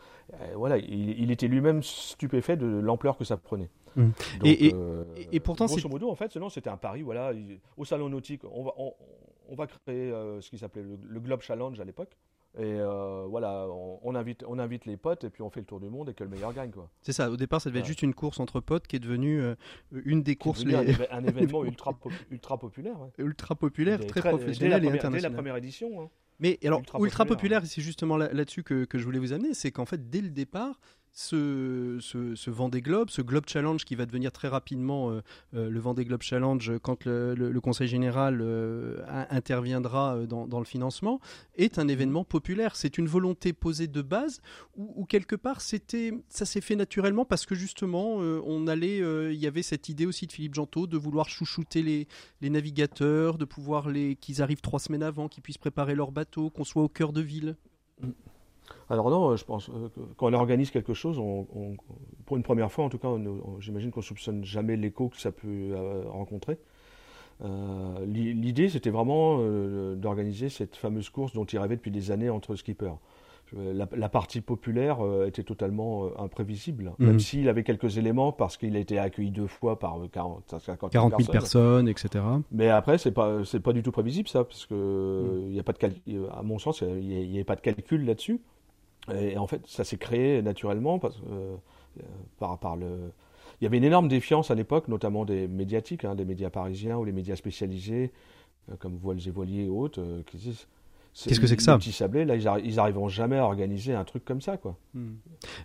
voilà, il, était lui-même stupéfait de l'ampleur que ça prenait. Mmh. et, euh, et, pourtant, grosso modo, en fait, c'était un pari. Voilà, au salon nautique, on va, on, va créer euh, ce qui s'appelait le, Globe Challenge à l'époque. Et euh, voilà, on, invite, on invite les potes et puis on fait le tour du monde et que le meilleur gagne. quoi. C'est ça, au départ ça devait être juste une course entre potes qui est devenue une des courses. Les... Un, événement ultra, ultra populaire. Ultra populaire, très, professionnel et international. Dès la première édition. Hein. Mais alors, ultra, populaire, c'est justement là-dessus que, que, je voulais vous amener, c'est qu'en fait, dès le départ, ce, ce, ce, Vendée Globe, ce Globe Challenge qui va devenir très rapidement euh, euh, le Vendée Globe Challenge quand le, Conseil général euh, interviendra dans, le financement, est un événement populaire. C'est une volonté posée de base ou, quelque part c'était, ça s'est fait naturellement parce que justement on allait, il y avait cette idée aussi de Philippe Gentot de vouloir chouchouter les, les navigateurs, de pouvoir les qu'ils arrivent trois semaines avant, qu'ils puissent préparer leur bateau, qu'on soit au cœur de ville. Mm. Alors non, je pense euh, que quand on organise quelque chose, pour une première fois en tout cas, j'imagine qu'on soupçonne jamais l'écho que ça peut euh, rencontrer. Euh, l'idée, c'était vraiment d'organiser cette fameuse course dont il rêvait depuis des années entre skippers. La, partie populaire était totalement imprévisible, mhm. même s'il avait quelques éléments parce qu'il a été accueilli deux fois par 40, 50 40 000 personnes, etc. Mais après, c'est pas c'est pas du tout prévisible ça, parce que mhm. il a pas de à mon sens, il n'y avait pas de calcul là-dessus. Et en fait, ça s'est créé naturellement parce, euh, par, le. Il y avait une énorme défiance à l'époque, notamment des médiatiques, hein, des médias parisiens ou les médias spécialisés, euh, comme Voiles et Voiliers et autres, euh, qui disent Qu'est-ce que c'est que ça Petit Sablé, là, ils, n'arriveront jamais à organiser un truc comme ça, quoi. Hmm.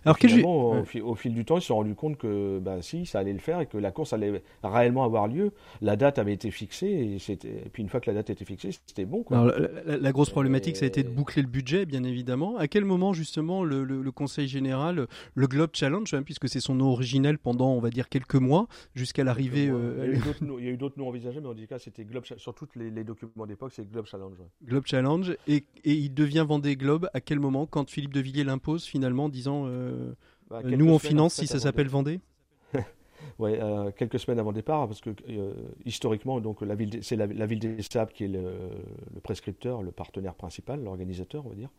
Alors que au, au, fil du temps, ils se sont rendus compte que, bah, si, ça allait le faire et que la course allait réellement avoir lieu. La date avait été fixée et, et puis une fois que la date était fixée, c'était bon, quoi. Alors, la, grosse problématique, ça a été de boucler le budget, bien évidemment. À quel moment, justement, le, le, Conseil général, le Globe Challenge, hein, puisque c'est son nom originel pendant, on va dire, quelques mois, jusqu'à l'arrivée. Euh, il y a eu d'autres noms envisagés, mais en tout cas, c'était Globe. Sur tous les, les documents d'époque, c'est Globe Challenge. Globe Challenge et, il devient Vendée Globe à quel moment Quand Philippe de Villiers l'impose finalement, disant euh, bah, euh, nous on finance si ça s'appelle Vendée? Ouais, euh, quelques semaines avant le départ, parce que historiquement, donc la ville, c'est la, ville des Sables qui est le, prescripteur, le partenaire principal, l'organisateur, on va dire.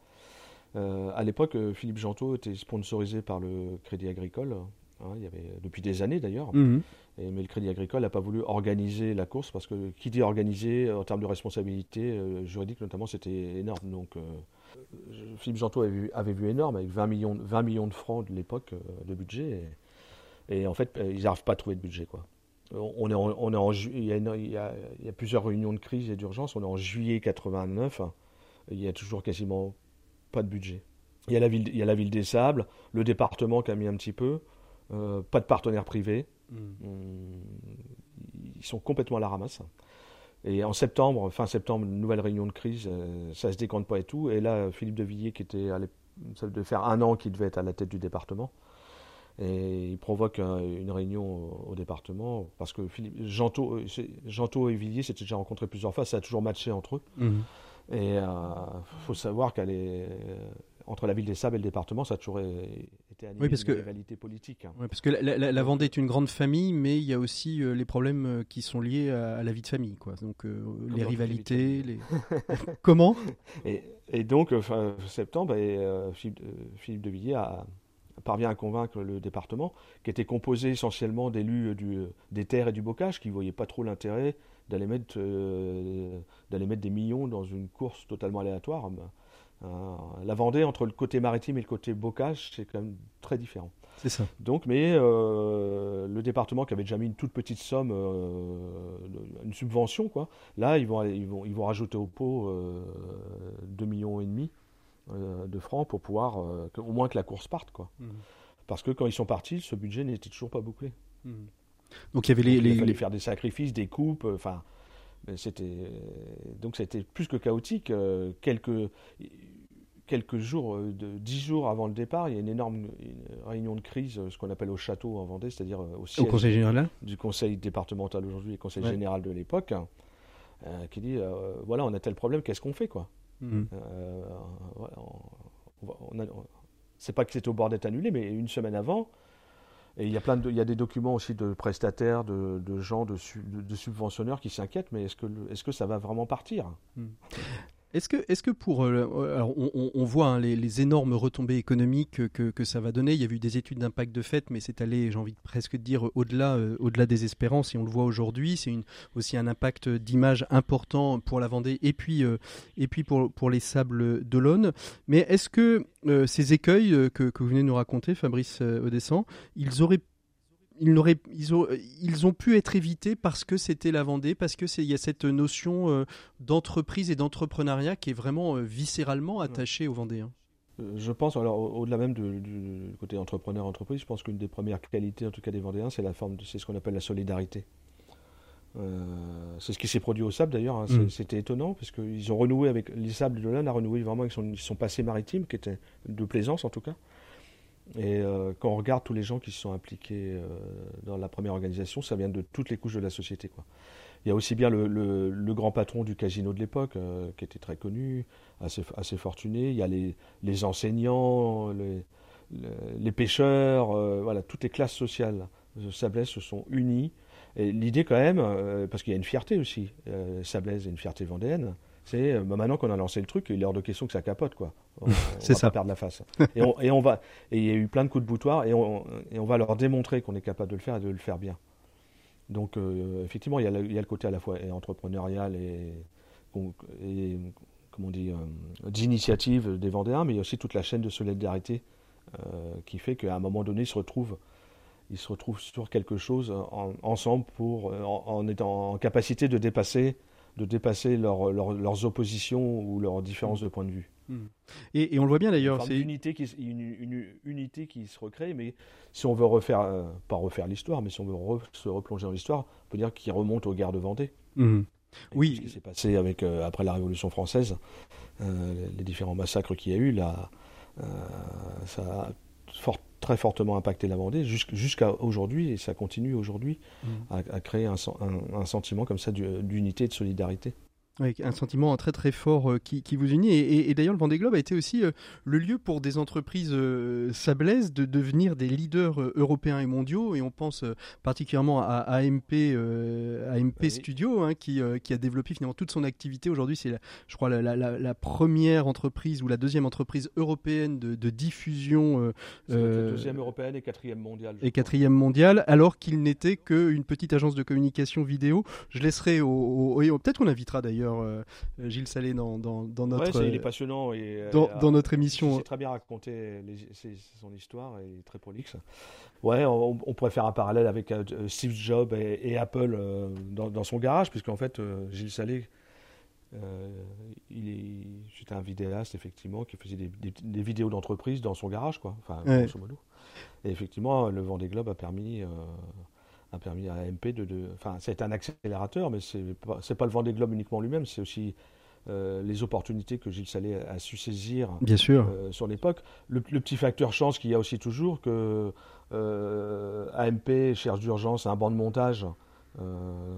à l'époque, Philippe Gentot était sponsorisé par le Crédit Agricole, hein, il y avait depuis des années d'ailleurs. Mhm mais le Crédit Agricole n'a pas voulu organiser la course parce que qui dit organiser en termes de responsabilité euh, juridique notamment, c'était énorme. Donc euh, Philippe Gentot avait vu, énorme avec 20 millions, 20 millions de francs de l'époque euh, de budget. Et, en fait, ils n'arrivent pas à trouver de budget. Quoi. On est en il, y a plusieurs réunions de crise et d'urgence. On est en juillet 89. il y a toujours quasiment pas de budget. Il y a la ville, il y a la ville des Sables, le département qui a mis un petit peu, pas de partenaires privés. Mm. Ils sont complètement à la ramasse. Et en septembre, fin septembre, une nouvelle réunion de crise, euh, ça se décompte pas et tout. Et là, Philippe de Villiers, qui était ça devait faire un an qu'il devait être à la tête du département, et il provoque une réunion au, département parce que Philippe, Janto, euh, et Villiers s'étaient déjà rencontrés plusieurs fois, ça a toujours matché entre eux. Mm. Et il euh, faut savoir qu'elle est entre la ville des Sables et le département, ça a toujours animé oui, parce que, rivalité politique. Hein. Oui, parce que la, Vendée est une grande famille, mais il y a aussi euh, les problèmes euh, qui sont liés à, la vie de famille, quoi. Donc euh, les rivalités, les... comment? Et, donc fin septembre, et, Philippe, de Villiers a, parvient à convaincre le département, qui était composé essentiellement d'élus des terres et du bocage, qui ne voyaient pas trop l'intérêt d'aller mettre, d'aller mettre des millions dans une course totalement aléatoire. Euh, la Vendée, entre le côté maritime et le côté bocage, c'est quand même très différent. C'est ça. Donc, mais euh, le département qui avait déjà mis une toute petite somme, euh, une subvention, quoi, là, ils vont, ils vont, ils vont rajouter au pot 2 millions et demi. de francs pour pouvoir, au moins que la course parte, quoi. Mmh. Parce que quand ils sont partis, ce budget n'était toujours pas bouclé. Mmh. Donc il y avait les, il fallait faire des sacrifices, des coupes, enfin. C'était donc c'était plus que chaotique. quelques quelques jours, euh, de, dix jours avant le départ, il y a une énorme réunion de crise, euh, ce qu'on appelle au château en Vendée, c'est-à-dire euh, au siège conseil général du conseil départemental aujourd'hui et conseil général de l'époque, qui dit voilà, on a tel problème, qu'est-ce qu'on fait quoi mmh. C'est pas que c'était au bord d'être annulé, mais une semaine avant, et il y a plein de, il y a des documents aussi de prestataires, de, gens, de, de, subventionneurs qui s'inquiètent, mais est-ce que, est-ce que ça va vraiment partir? Mmh. Est-ce que, pour. Euh, alors on, voit hein, les, énormes retombées économiques que, ça va donner. Il y a eu des études d'impact de fait, mais c'est allé, j'ai envie de presque dire, au-delà euh, des espérances, et on le voit aujourd'hui. C'est aussi un impact d'image important pour la Vendée et puis, euh, pour, les sables d'Olonne. Mais est-ce que ces écueils que, que, vous venez de nous raconter, Fabrice Odescent, ils auraient ils, ils, ont, ils, ont, pu être évités parce que c'était la Vendée, parce qu'il y a cette notion euh, d'entreprise et d'entrepreneuriat qui est vraiment euh, viscéralement attachée aux Vendéens. Euh, je pense, alors au-delà même du, côté entrepreneur-entreprise, je pense qu'une des premières qualités, en tout cas des Vendéens, c'est la forme, c'est ce qu'on appelle la solidarité. c'est ce qui s'est produit au sable d'ailleurs. Hein. Mm. C'était étonnant parce qu'ils ont renoué avec les sables de l'Inde, a renoué vraiment avec son, son passé maritime, qui était de plaisance en tout cas. Et euh, quand on regarde tous les gens qui se sont impliqués euh, dans la première organisation, ça vient de toutes les couches de la société. Il y a aussi bien le, grand patron du casino de l'époque, euh, qui était très connu, assez, assez, fortuné. Il y a les, les enseignants, les, les, pêcheurs, voilà, toutes les classes sociales de Sablès se sont unies. Et l'idée quand même, parce qu'il y a une fierté aussi, Sablès est une fierté vendéenne, c'est bah, maintenant qu'on a lancé le truc, il est hors de question que ça capote. quoi. c'est ça. Perdre la face. et, on, et, on, va, et il y a eu plein de coups de boutoir et on, et on va leur démontrer qu'on est capable de le faire et de le faire bien. Donc euh, effectivement, il y, a le, il y, a le, côté à la fois entrepreneurial et, et comment on dit, euh, d'initiative des Vendéens, mais il y a aussi toute la chaîne de solidarité euh, qui fait qu'à un moment donné, ils se retrouvent, ils se retrouvent sur quelque chose ensemble pour, en, étant en capacité de dépasser, de dépasser leurs oppositions ou leurs différences de point de vue. Hmm. Et, on le voit bien d'ailleurs. C'est une unité, qui, une, unité qui se recrée, mais si on veut refaire, euh, pas refaire l'histoire, mais si on veut se replonger dans l'histoire, on peut dire qu'il remonte aux guerres de Vendée. Hmm. Oui. Ce qui s'est passé avec, euh, après la Révolution française, euh, les différents massacres qu'il y a eu, là, ça a très fortement impacté la Vendée jusqu'à aujourd'hui, et ça continue aujourd'hui hmm. à, créer un, un, sentiment comme ça d'unité et de solidarité. Avec un sentiment très très fort euh, qui, qui, vous unit. Et, et, d'ailleurs, le Vendée Globe a été aussi euh, le lieu pour des entreprises euh, sablaises de devenir des leaders européens et mondiaux. Et on pense particulièrement à, AMP, AMP Studio, hein, qui, qui, a développé finalement toute son activité. Aujourd'hui, c'est, je crois, la, la, la, première entreprise ou la deuxième entreprise européenne de, de diffusion. deuxième européenne et quatrième mondiale. Et quatrième mondiale, alors qu'il n'était qu'une petite agence de communication vidéo. Je laisserai au, au peut-être qu'on invitera d'ailleurs euh, Gilles Salé dans, dans, dans notre. Ouais, il est passionnant et dans, euh, dans notre émission. C'est très bien raconté son histoire et très prolixe. Ouais, on, pourrait faire un parallèle avec euh, Steve Jobs et, Apple dans, dans, son garage, puisqu'en fait Gilles Salé. il c'était un vidéaste effectivement qui faisait des, des, vidéos d'entreprise dans son garage quoi enfin grosso modo et effectivement le Vendée Globe a permis a permis à AMP de. Enfin, c'est un accélérateur, mais ce n'est pas, pas le Vendée Globe uniquement lui-même, c'est aussi euh, les opportunités que Gilles Salé a, su saisir Bien sûr. Euh, sur l'époque. Le, petit facteur chance qu'il y a aussi toujours, que euh, AMP cherche d'urgence un banc de montage.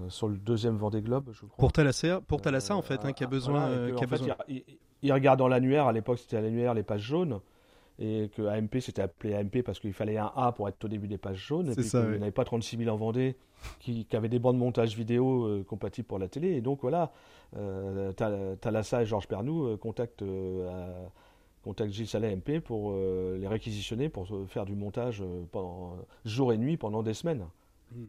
sur le deuxième Vendée Globe, je crois. Pour Thalassa, pour Thalassa en fait, hein, qui a besoin. Il, il, regarde dans l'annuaire, à l'époque c'était à l'annuaire les pages jaunes, et que AMP s'était appelé AMP parce qu'il fallait un A pour être au début des pages jaunes, et puis qu'il n'y avait pas 36 000 en Vendée qui, qui avaient des bandes de montage vidéo euh, compatibles pour la télé, et donc voilà, euh, Thalassa et Georges Pernou euh, contactent, euh, Gilles Salé AMP pour les réquisitionner, pour faire du montage pendant jour et nuit pendant des semaines. Hmm.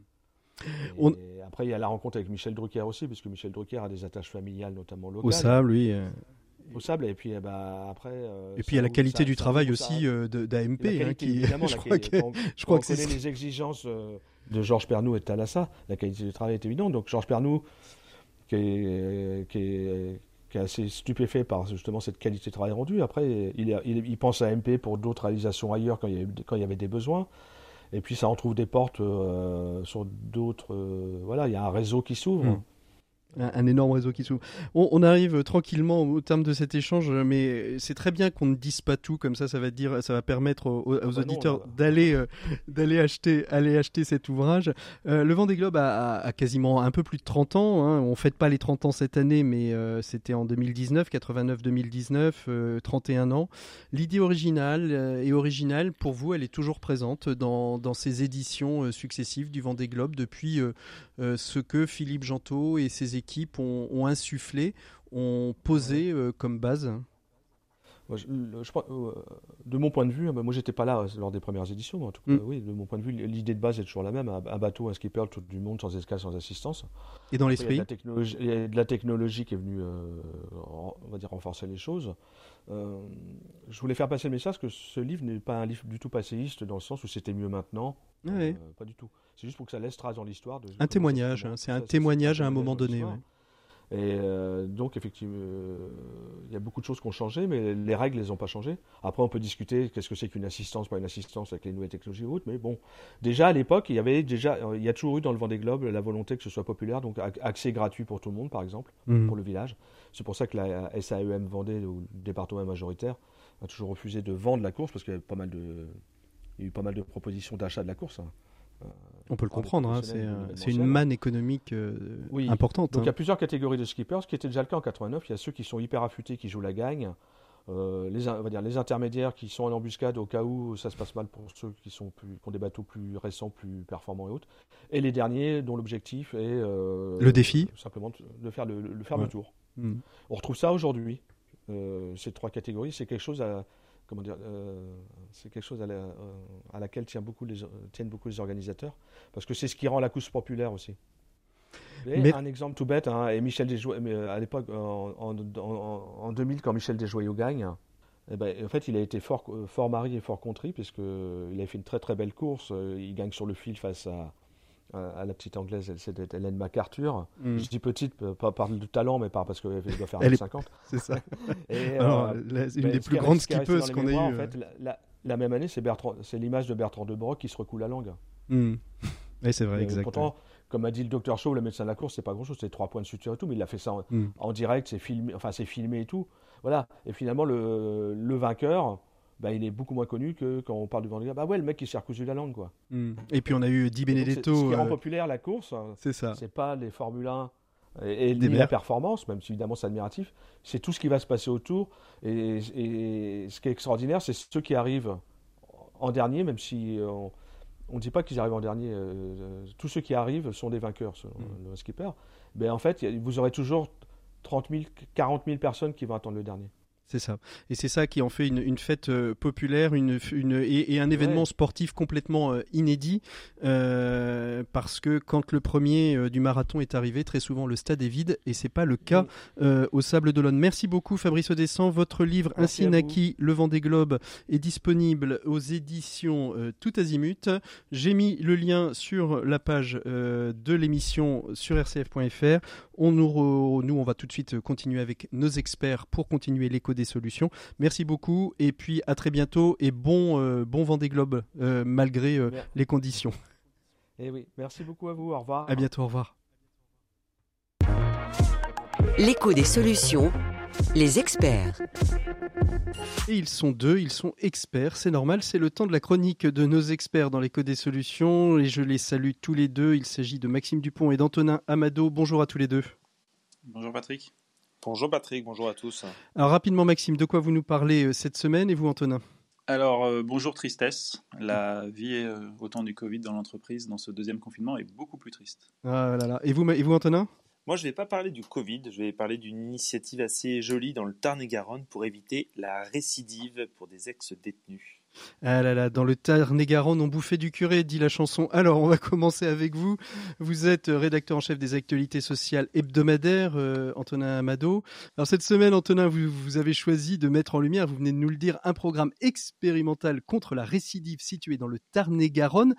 Et après, il y a la rencontre avec Michel Drucker aussi, puisque Michel Drucker a des attaches familiales, notamment locales. Au sable, oui au sable et puis eh ben, après euh, et puis il y a la qualité du travail aussi euh, d'AMP hein, qui je crois que, je crois que c'est les exigences euh, de Georges Pernou et de Thalassa la qualité du travail est évidente donc Georges Pernou qui, est, qui, est, qui est assez stupéfait par justement cette qualité de travail rendu. Après, il, il, pense à MP pour d'autres réalisations ailleurs quand il, y avait, quand il y avait des besoins. Et puis ça en trouve des portes euh, sur d'autres. Euh, voilà, il y a un réseau qui s'ouvre. Hmm un, énorme réseau qui s'ouvre. On, arrive tranquillement au terme de cet échange, mais c'est très bien qu'on ne dise pas tout comme ça. Ça va dire, ça va permettre aux, ah bah auditeurs d'aller euh, d'aller acheter aller acheter cet ouvrage. Euh, le Vendée Globe a, a, quasiment un peu plus de 30 ans. Hein. On fête pas les 30 ans cette année, mais euh, c'était en 2019, 89-2019, 31 ans. L'idée originale et originale pour vous, elle est toujours présente dans, dans ces éditions successives du Vendée Globe depuis ce que Philippe Gentot et ses équipes ont, insufflé, ont posé euh, comme base je, euh, de mon point de vue, moi j'étais pas là lors des premières éditions, mais en tout cas, mm. oui, de mon point de vue, l'idée de base est toujours la même un, bateau, un skipper, tout du monde, sans escale, sans assistance. Et dans l'esprit Il y a de la technologie qui est venue, euh, on va dire, renforcer les choses. je voulais faire passer le message que ce livre n'est pas un livre du tout passéiste, dans le sens où c'était mieux maintenant. pas du tout. C'est juste pour que ça laisse trace dans l'histoire. Un témoignage, hein, c'est un témoignage à un moment donné. Et euh, donc, effectivement, euh, il y a beaucoup de choses qui ont changé, mais les règles, ne les ont pas changées. Après, on peut discuter qu'est-ce que c'est qu'une assistance, pas une assistance avec les nouvelles technologies ou autres, mais bon. Déjà, à l'époque, il y avait déjà, il y a toujours eu dans le Vendée Globe la volonté que ce soit populaire, donc accès gratuit pour tout le monde, par exemple, mhm. pour le village. C'est pour ça que la SAEM Vendée, ou le département majoritaire, a toujours refusé de vendre la course, parce qu'il y avait pas mal de, il y a eu pas mal de propositions d'achat de la course. Hein. On peut le comprendre, hein, euh, c'est une manne économique euh, importante. Donc il y a hein. plusieurs catégories de skippers, ce qui était déjà le cas en 89. Il y a ceux qui sont hyper affûtés, qui jouent la gagne. Euh, les, on va dire, les intermédiaires qui sont en embuscade au cas où ça se passe mal pour ceux qui, sont plus, qui ont des bateaux plus récents, plus performants et autres. Et les derniers dont l'objectif est... le défi Simplement de faire le, faire le tour. Hmm. On retrouve ça aujourd'hui. ces trois catégories, c'est quelque chose à, comment dire, euh, c'est quelque chose à, euh, laquelle tiennent beaucoup, les, tiennent beaucoup les organisateurs, parce que c'est ce qui rend la course populaire aussi. Mais... Un exemple tout bête, hein, et Michel Desjoyaux, euh, à l'époque, en, en, 2000, quand Michel Desjoyaux gagne, eh ben, en fait, il a été fort, fort marié et fort contrit, puisqu'il a fait une très très belle course. Il gagne sur le fil face à, à la petite anglaise, c'est Hélène MacArthur. Mm. Je dis petite, pas par le talent, mais par parce qu'elle doit faire 1,50 C'est ça. Et, euh, une des plus grandes skippeuses qu'on ait eues. En fait, la, même année, c'est l'image de Bertrand de Broc qui se recoule la langue. Mm. Oui, c'est vrai, exactement. Pourtant, comme a dit le docteur Shaw, le médecin de la course, c'est pas grand-chose, c'est trois points de suture et tout, mais il a fait ça en, mm. direct, c'est filmé, enfin c'est filmé et tout. Voilà. Et finalement, le, le vainqueur, bah, il est beaucoup moins connu que quand on parle du Vendée Bah ouais, le mec qui s'est recousu la langue, quoi. Hmm. Et puis on a eu Di Benedetto. ce qui rend euh, populaire la course, c'est ça. C'est pas les Formule 1 et, la performance, même si évidemment c'est admiratif, c'est tout ce qui va se passer autour. Et, ce qui est extraordinaire, c'est ceux qui arrivent en dernier, même si on ne dit pas qu'ils arrivent en dernier. Euh, tous ceux qui arrivent sont des vainqueurs, selon hmm. le skipper. Mais en fait, vous aurez toujours 30 000, 40 000 personnes qui vont attendre le dernier. C'est ça. Et c'est ça qui en fait une, fête euh, populaire une, une et, un événement sportif complètement euh, inédit. Euh, parce que quand le premier du marathon est arrivé, très souvent le stade est vide et c'est pas le cas au Sable d'Olonne. Merci beaucoup Fabrice Odescent. Votre livre Ainsi naquit le Vendée Globe est disponible aux éditions Tout Azimut. J'ai mis le lien sur la page de l'émission sur rcf.fr. On nous, nous, on va tout de suite continuer avec nos experts pour continuer l'écho des solutions. Merci beaucoup et puis à très bientôt et bon, euh, bon Vendée Globe euh, malgré euh, les conditions. Et eh oui, merci beaucoup à vous. Au revoir. À bientôt. Au revoir. L'écho des solutions. Les experts. Et ils sont deux, ils sont experts, c'est normal, c'est le temps de la chronique de nos experts dans l'écho des solutions et je les salue tous les deux. Il s'agit de Maxime Dupont et d'Antonin Amado. Bonjour à tous les deux. Bonjour Patrick. Bonjour Patrick, bonjour à tous. Alors rapidement Maxime, de quoi vous nous parlez euh, cette semaine et vous Antonin? Alors, euh, bonjour tristesse. La vie euh, au temps du Covid dans l'entreprise, dans ce deuxième confinement, est beaucoup plus triste. Ah là là. Et vous, et vous Antonin? Moi, je ne vais pas parler du Covid, je vais parler d'une initiative assez jolie dans le Tarn-et-Garonne pour éviter la récidive pour des ex-détenus. Ah là là, dans le Tarn-et-Garonne, on bouffait du curé, dit la chanson. Alors, on va commencer avec vous. Vous êtes euh, rédacteur en chef des actualités sociales hebdomadaires, euh, Antonin Amado. Alors, cette semaine, Antonin, vous, vous, avez choisi de mettre en lumière, vous venez de nous le dire, un programme expérimental contre la récidive situé dans le Tarn-et-Garonne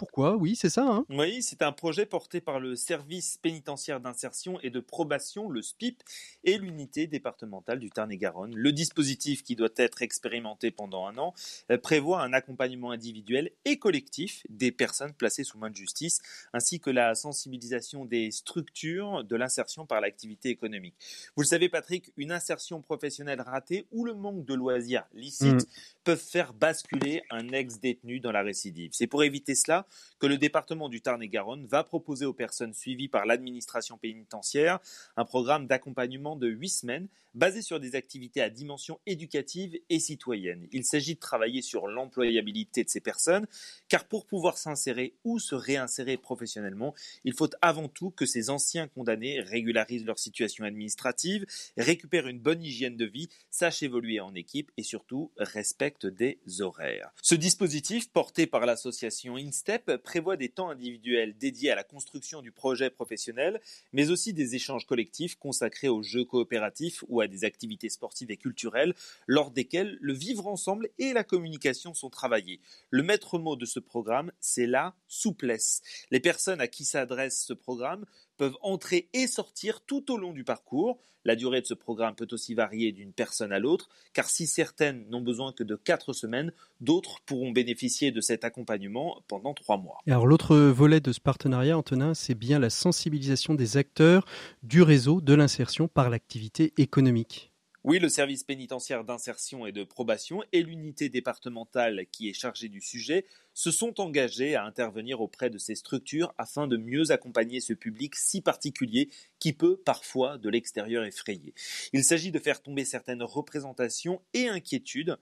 pourquoi? Oui, c'est ça. Hein oui, c'est un projet porté par le service pénitentiaire d'insertion et de probation, le SPIP, et l'unité départementale du Tarn-et-Garonne. Le dispositif qui doit être expérimenté pendant un an euh, prévoit un accompagnement individuel et collectif des personnes placées sous main de justice, ainsi que la sensibilisation des structures de l'insertion par l'activité économique. Vous le savez, Patrick, une insertion professionnelle ratée ou le manque de loisirs licites mmh. peuvent faire basculer un ex-détenu dans la récidive. C'est pour éviter cela que le département du Tarn-et-Garonne va proposer aux personnes suivies par l'administration pénitentiaire un programme d'accompagnement de huit semaines basé sur des activités à dimension éducative et citoyenne. Il s'agit de travailler sur l'employabilité de ces personnes, car pour pouvoir s'insérer ou se réinsérer professionnellement, il faut avant tout que ces anciens condamnés régularisent leur situation administrative, récupèrent une bonne hygiène de vie, sachent évoluer en équipe et surtout respectent des horaires. Ce dispositif, porté par l'association InStep, prévoit des temps individuels dédiés à la construction du projet professionnel, mais aussi des échanges collectifs consacrés aux jeux coopératifs ou à des activités sportives et culturelles, lors desquelles le vivre ensemble et la communication sont travaillés. Le maître mot de ce programme, c'est la souplesse. Les personnes à qui s'adresse ce programme peuvent entrer et sortir tout au long du parcours. La durée de ce programme peut aussi varier d'une personne à l'autre, car si certaines n'ont besoin que de quatre semaines, d'autres pourront bénéficier de cet accompagnement pendant trois mois. alors l'autre volet de ce partenariat, Antonin, c'est bien la sensibilisation des acteurs du réseau de l'insertion par l'activité économique. Oui, le service pénitentiaire d'insertion et de probation et l'unité départementale qui est chargée du sujet se sont engagés à intervenir auprès de ces structures afin de mieux accompagner ce public si particulier qui peut parfois de l'extérieur effrayer. Il s'agit de faire tomber certaines représentations et inquiétudes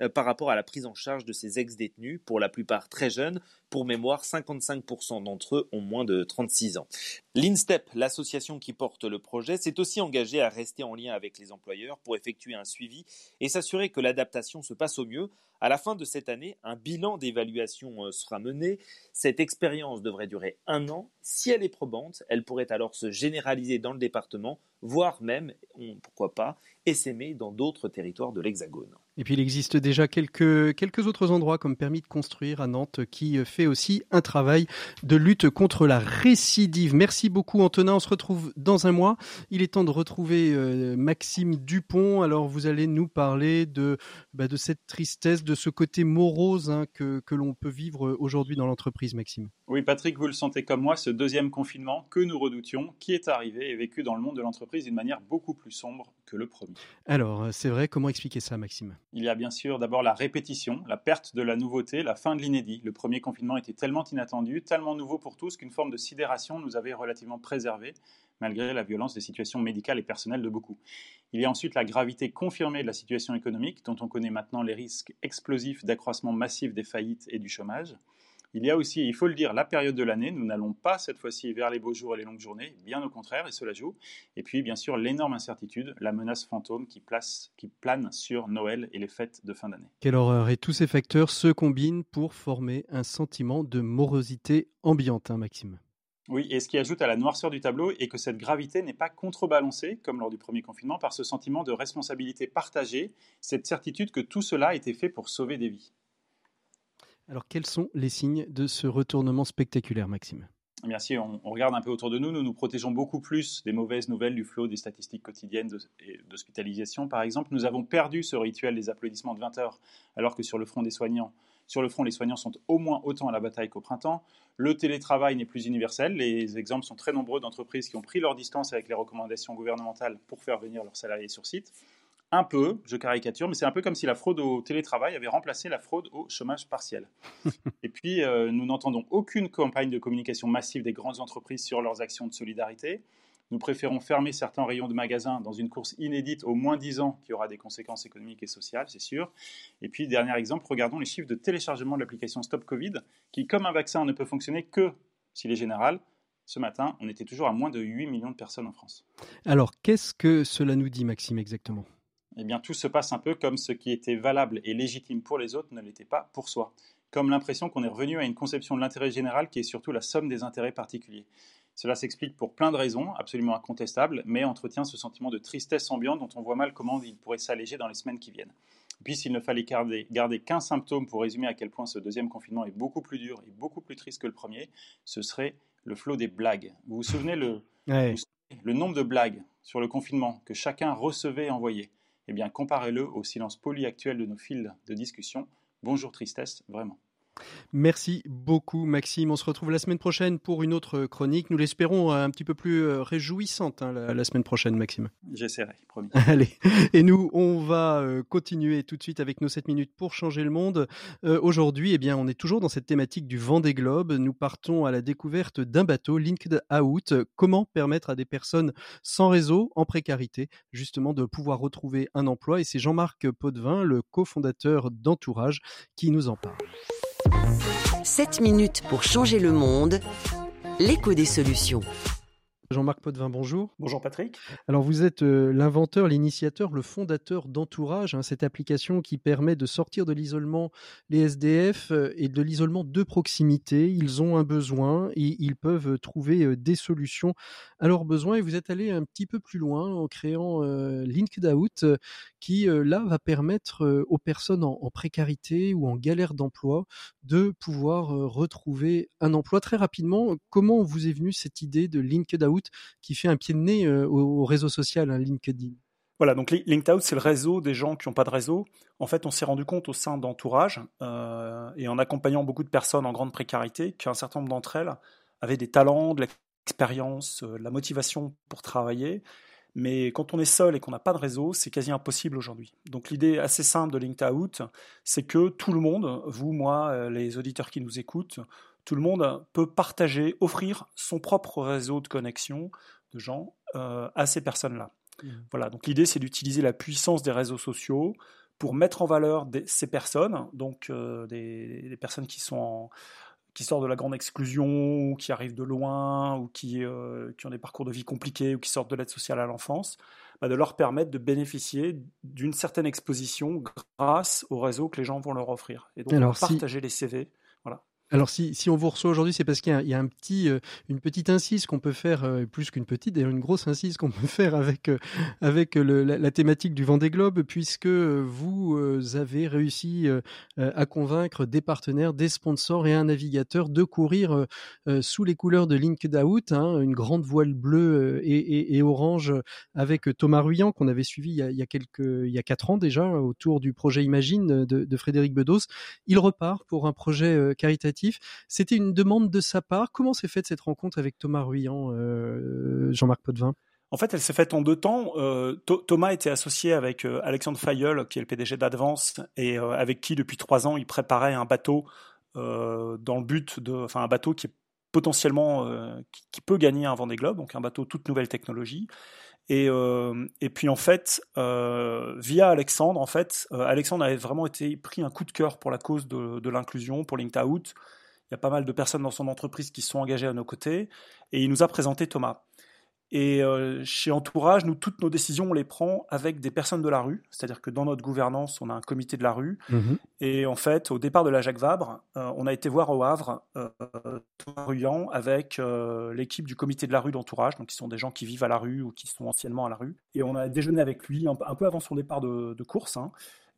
euh, par rapport à la prise en charge de ces ex-détenus, pour la plupart très jeunes. Pour mémoire, 55% d'entre eux ont moins de 36 ans. L'INSTEP, l'association qui porte le projet, s'est aussi engagée à rester en lien avec les employeurs pour effectuer un suivi et s'assurer que l'adaptation se passe au mieux à la fin de cette année, un bilan d'évaluation euh, sera mené. Cette expérience devrait durer un an. Si elle est probante, elle pourrait alors se généraliser dans le département, voire même, pourquoi pas, essaimer dans d'autres territoires de l'Hexagone. Et puis il existe déjà quelques, quelques autres endroits comme permis de construire à Nantes qui fait aussi un travail de lutte contre la récidive. Merci beaucoup Antonin, on se retrouve dans un mois. Il est temps de retrouver euh, Maxime Dupont. Alors vous allez nous parler de, bah, cette tristesse, de ce côté morose hein, que l'on peut vivre aujourd'hui dans l'entreprise, Maxime. Oui Patrick, vous le sentez comme moi, ce deuxième confinement que nous redoutions, qui est arrivé et vécu dans le monde de l'entreprise d'une manière beaucoup plus sombre que le premier. Alors c'est vrai, comment expliquer ça Maxime? Il y a bien sûr d'abord la répétition, la perte de la nouveauté, la fin de l'inédit. Le premier confinement était tellement inattendu, tellement nouveau pour tous qu'une forme de sidération nous avait relativement préservés, malgré la violence des situations médicales et personnelles de beaucoup. Il y a ensuite la gravité confirmée de la situation économique, dont on connaît maintenant les risques explosifs d'accroissement massif des faillites et du chômage. Il y a aussi, il faut le dire, la période de l'année. Nous n'allons pas cette fois-ci vers les beaux jours et les longues journées, bien au contraire, et cela joue. Et puis, bien sûr, l'énorme incertitude, la menace fantôme qui, place, qui plane sur Noël et les fêtes de fin d'année. Quelle horreur Et tous ces facteurs se combinent pour former un sentiment de morosité ambiante, hein, Maxime. Oui, et ce qui ajoute à la noirceur du tableau est que cette gravité n'est pas contrebalancée, comme lors du premier confinement, par ce sentiment de responsabilité partagée, cette certitude que tout cela a été fait pour sauver des vies. Alors, quels sont les signes de ce retournement spectaculaire, Maxime? Merci. On, regarde un peu autour de nous. Nous nous protégeons beaucoup plus des mauvaises nouvelles, du flot des statistiques quotidiennes d'hospitalisation, par exemple. Nous avons perdu ce rituel des applaudissements de 20 heures, alors que sur le front des soignants, sur le front, les soignants sont au moins autant à la bataille qu'au printemps. Le télétravail n'est plus universel. Les exemples sont très nombreux d'entreprises qui ont pris leur distance avec les recommandations gouvernementales pour faire venir leurs salariés sur site un peu, je caricature, mais c'est un peu comme si la fraude au télétravail avait remplacé la fraude au chômage partiel. Et puis, euh, nous n'entendons aucune campagne de communication massive des grandes entreprises sur leurs actions de solidarité. Nous préférons fermer certains rayons de magasins dans une course inédite au moins 10 ans qui aura des conséquences économiques et sociales, c'est sûr. Et puis, dernier exemple, regardons les chiffres de téléchargement de l'application Stop Covid, qui, comme un vaccin, ne peut fonctionner que s'il est général. Ce matin, on était toujours à moins de 8 millions de personnes en France. Alors, qu'est-ce que cela nous dit, Maxime, exactement? Eh bien tout se passe un peu comme ce qui était valable et légitime pour les autres ne l'était pas pour soi. Comme l'impression qu'on est revenu à une conception de l'intérêt général qui est surtout la somme des intérêts particuliers. Cela s'explique pour plein de raisons, absolument incontestables, mais entretient ce sentiment de tristesse ambiante dont on voit mal comment il pourrait s'alléger dans les semaines qui viennent. puis s'il ne fallait garder, garder qu'un symptôme pour résumer à quel point ce deuxième confinement est beaucoup plus dur et beaucoup plus triste que le premier, ce serait le flot des blagues. Vous vous souvenez le, le nombre de blagues sur le confinement que chacun recevait et envoyait? Eh bien, comparez-le au silence poli actuel de nos fils de discussion. Bonjour tristesse, vraiment. Merci beaucoup Maxime. On se retrouve la semaine prochaine pour une autre chronique. Nous l'espérons euh, un petit peu plus euh, réjouissante hein, la, semaine prochaine Maxime. J'essaierai, promis. Allez, et nous on va euh, continuer tout de suite avec nos 7 minutes pour changer le monde. Aujourd'hui, eh bien, on est toujours dans cette thématique du vent des globes. Nous partons à la découverte d'un bateau, Linked Out. Comment permettre à des personnes sans réseau, en précarité, justement de pouvoir retrouver un emploi? Et c'est Jean-Marc Potvin, le cofondateur d'Entourage, qui nous en parle. 7 minutes pour changer le monde, l'écho des solutions. Jean-Marc Potvin, bonjour. Bonjour Patrick. Alors vous êtes euh, l'inventeur, l'initiateur, le fondateur d'Entourage, hein, cette application qui permet de sortir de l'isolement les SDF euh, et de l'isolement de proximité. Ils ont un besoin et ils peuvent trouver euh, des solutions à leurs besoins. Et vous êtes allé un petit peu plus loin en créant Out qui là va permettre aux personnes en, en, précarité ou en galère d'emploi de pouvoir retrouver un emploi très rapidement. Comment vous est venue cette idée de Linked Qui fait un pied de nez euh, au, réseau social, hein, LinkedIn. Voilà, donc LinkedOut, c'est le réseau des gens qui n'ont pas de réseau. En fait, on s'est rendu compte au sein d'entourage euh, et en accompagnant beaucoup de personnes en grande précarité qu'un certain nombre d'entre elles avaient des talents, de l'expérience, euh, de la motivation pour travailler. Mais quand on est seul et qu'on n'a pas de réseau, c'est quasi impossible aujourd'hui. Donc l'idée assez simple de LinkedOut, c'est que tout le monde, vous, moi, les auditeurs qui nous écoutent, tout le monde peut partager, offrir son propre réseau de connexion de gens euh, à ces personnes-là. Mmh. Voilà, donc l'idée c'est d'utiliser la puissance des réseaux sociaux pour mettre en valeur ces personnes, donc euh, des, personnes qui sont qui sortent de la grande exclusion, ou qui arrivent de loin, ou qui, euh, qui ont des parcours de vie compliqués, ou qui sortent de l'aide sociale à l'enfance, bah, de leur permettre de bénéficier d'une certaine exposition grâce au réseau que les gens vont leur offrir. Et donc partager les CV. Voilà. Alors si, on vous reçoit aujourd'hui, c'est parce qu'il y, a un petit, euh, une petite incise qu'on peut faire, euh, plus qu'une petite, d'ailleurs une grosse incise qu'on peut faire avec, euh, la, thématique du Vendée Globe, puisque vous avez réussi à convaincre des partenaires, des sponsors et un navigateur de courir sous les couleurs de Linked Out, hein, une grande voile bleue et, orange avec Thomas Ruyant qu'on avait suivi il y, a, il y, a, quelques, il y a quatre ans déjà autour du projet Imagine de Frédéric Bedos. Il repart pour un projet caritatif c'était une demande de sa part. Comment s'est faite cette rencontre avec Thomas Ruyant, euh, Jean-Marc Potvin? En fait, elle s'est faite en deux temps. Euh, Thomas était associé avec euh, Alexandre Fayeul, qui est le PDG d'Advance, et avec qui, depuis trois ans, il préparait un bateau dans le but de, enfin, un bateau qui est potentiellement, qui, peut gagner un Vendée Globe, donc un bateau toute nouvelle technologie. Et, et puis en fait, via Alexandre, en fait, Alexandre avait vraiment été pris un coup de cœur pour la cause de, de l'inclusion, pour Linked. Il y a pas mal de personnes dans son entreprise qui sont engagées à nos côtés. Et il nous a présenté Thomas. Et euh, chez Entourage, nous, toutes nos décisions, on les prend avec des personnes de la rue. C'est-à-dire que dans notre gouvernance, on a un comité de la rue. Mhm. Et en fait, au départ de la Jacques Vabre, euh, on a été voir au Havre euh, avec euh, l'équipe du comité de la rue d'Entourage, donc qui sont des gens qui vivent à la rue ou qui sont anciennement à la rue. Et on a déjeuné avec lui un, peu avant son départ de, de course. Hein.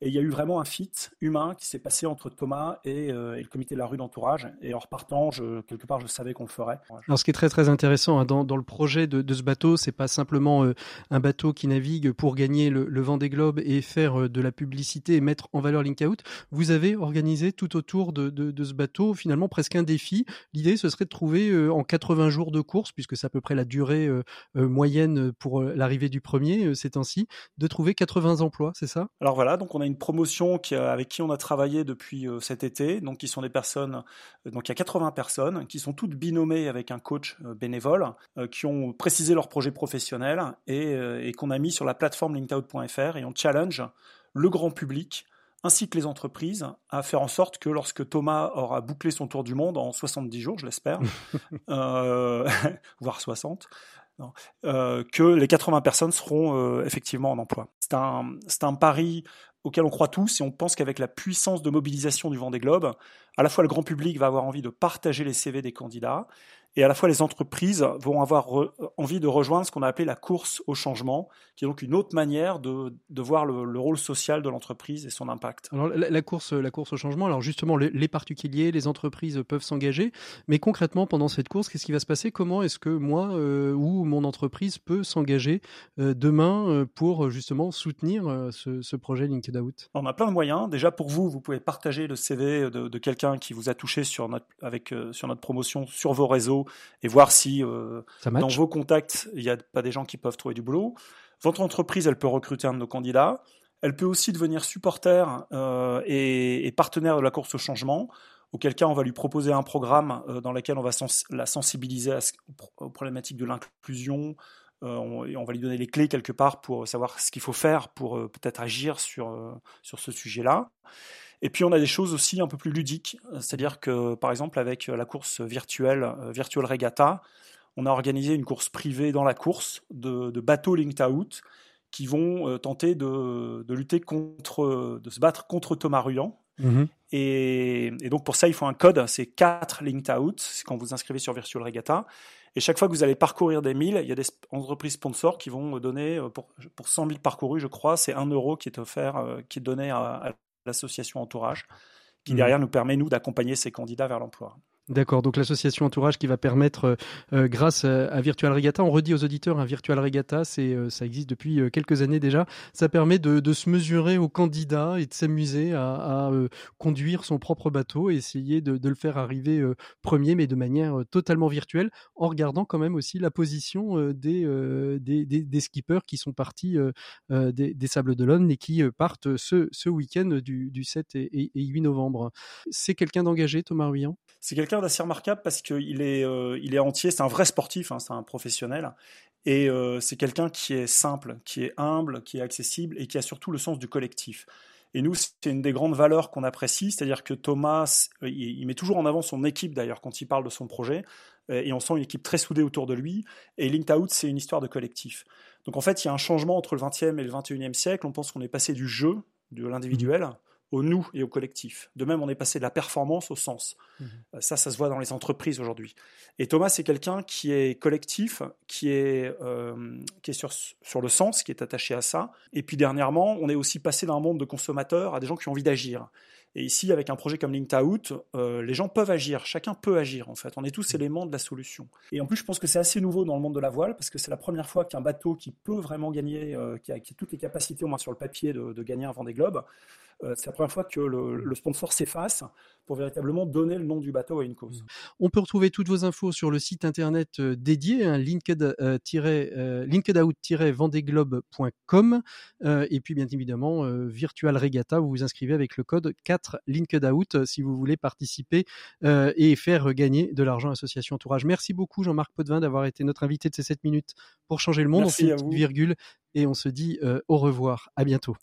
Et il y a eu vraiment un fit humain qui s'est passé entre Thomas et, euh, et, le comité de la rue d'entourage. Et en repartant, je, quelque part, je savais qu'on le ferait. Alors, ce qui est très très intéressant hein, dans, dans, le projet de, de ce bateau, c'est pas simplement euh, un bateau qui navigue pour gagner le, le vent des globes et faire euh, de la publicité et mettre en valeur Link Out. Vous avez organisé tout autour de, de, de ce bateau finalement presque un défi. L'idée, ce serait de trouver en 80 jours de course, puisque c'est à peu près la durée moyenne pour l'arrivée du premier ces temps-ci, de trouver 80 emplois, c'est ça? Alors voilà, donc on a une promotion qui, avec qui on a travaillé depuis euh, cet été, donc qui sont des personnes, euh, donc il y a 80 personnes qui sont toutes binomées avec un coach euh, bénévole, qui ont précisé leur projet professionnel et, et qu'on a mis sur la plateforme linkedout.fr et on challenge le grand public ainsi que les entreprises à faire en sorte que lorsque Thomas aura bouclé son tour du monde en 70 jours, je l'espère, euh, voire 60, euh, que les 80 personnes seront euh, effectivement en emploi. C'est un, un pari auquel on croit tous et on pense qu'avec la puissance de mobilisation du Vendée Globe, à la fois le grand public va avoir envie de partager les CV des candidats, et à la fois les entreprises vont avoir envie de rejoindre ce qu'on a appelé la course au changement, qui est donc une autre manière de, de voir le, le, rôle social de l'entreprise et son impact. Alors la, la, course, la course au changement, alors justement les, les particuliers, les entreprises peuvent s'engager, mais concrètement pendant cette course, qu'est-ce qui va se passer? Comment est-ce que moi euh, ou mon entreprise peut s'engager euh, demain euh, pour justement soutenir ce, ce, projet LinkedIn Out? On a plein de moyens. Déjà pour vous, vous pouvez partager le CV de, de quelqu'un qui vous a touché sur notre, avec, sur notre promotion sur vos réseaux et voir si euh, dans vos contacts, il n'y a pas des gens qui peuvent trouver du boulot. Votre entreprise, elle peut recruter un de nos candidats. Elle peut aussi devenir supporter euh, et, et, partenaire de la course au changement, auquel cas on va lui proposer un programme euh, dans lequel on va sens la sensibiliser à ce, aux problématiques de l'inclusion. Euh, on, et on va lui donner les clés quelque part pour savoir ce qu'il faut faire pour euh, peut-être agir sur, sur ce sujet-là. Et puis on a des choses aussi un peu plus ludiques, c'est-à-dire que par exemple avec la course virtuelle, Virtual Regatta, on a organisé une course privée dans la course de, de bateaux linked out qui vont euh, tenter de, de, lutter contre, de se battre contre Thomas Ruyant. Mmh. Et, et, donc pour ça, il faut un code, c'est 4 linked out, c'est quand vous inscrivez sur Virtual Regatta. Et chaque fois que vous allez parcourir des 1000, il y a des entreprises sponsors qui vont donner, pour, pour 100 000 parcourus, je crois, c'est 1 euro qui est offert, euh, qui est donné à, à l'association Entourage, qui derrière nous permet, nous, d'accompagner ces candidats vers l'emploi. D'accord, donc l'association Entourage qui va permettre, euh, grâce à Virtual Regatta, on redit aux auditeurs, un hein, Virtual Regatta, c'est, euh, ça existe depuis euh, quelques années déjà, ça permet de, se mesurer aux candidats et de s'amuser à, euh, conduire son propre bateau et essayer de, le faire arriver euh, premier, mais de manière euh, totalement virtuelle, en regardant quand même aussi la position des, des, des, skippers qui sont partis des, des, Sables d'Olonne et qui partent ce, ce week-end du, du 7 et, et 8 novembre. C'est quelqu'un d'engagé, Thomas Ruyant? C'est quelqu'un d'assez remarquable parce qu'il est, euh, il est entier, c'est un vrai sportif, hein, c'est un professionnel, et euh, c'est quelqu'un qui est simple, qui est humble, qui est accessible et qui a surtout le sens du collectif. Et nous, c'est une des grandes valeurs qu'on apprécie, c'est-à-dire que Thomas, euh, il, met toujours en avant son équipe d'ailleurs quand il parle de son projet, et on sent une équipe très soudée autour de lui, et Linked Out, c'est une histoire de collectif. Donc en fait, il y a un changement entre le 20e et le 21e siècle, on pense qu'on est passé du jeu, de l'individuel, au nous et au collectif. De même, on est passé de la performance au sens. Mmh. Ça, ça se voit dans les entreprises aujourd'hui. Et Thomas, c'est quelqu'un qui est collectif, qui est, euh, qui est sur, sur le sens, qui est attaché à ça. Et puis dernièrement, on est aussi passé d'un monde de consommateurs à des gens qui ont envie d'agir. Et ici, avec un projet comme Linked Out, euh, les gens peuvent agir, chacun peut agir en fait. On est tous éléments de la solution. Et en plus, je pense que c'est assez nouveau dans le monde de la voile parce que c'est la première fois qu'un bateau qui peut vraiment gagner, euh, qui, a, qui, a, toutes les capacités au moins sur le papier de, de gagner un Vendée Globe, euh, c'est la première fois que le, le sponsor s'efface pour véritablement donner le nom du bateau à une cause. On peut retrouver toutes vos infos sur le site internet euh, dédié, hein, linked, euh, euh, linkedout-vendeglobe.com et puis bien évidemment Virtual Regatta, vous vous inscrivez avec le code 4 linkedout si vous voulez participer et faire gagner de l'argent à l'association Entourage. Merci beaucoup Jean-Marc Potvin d'avoir été notre invité de ces 7 minutes pour changer le monde. Merci on fait une petite virgule et on se dit au revoir. À bientôt.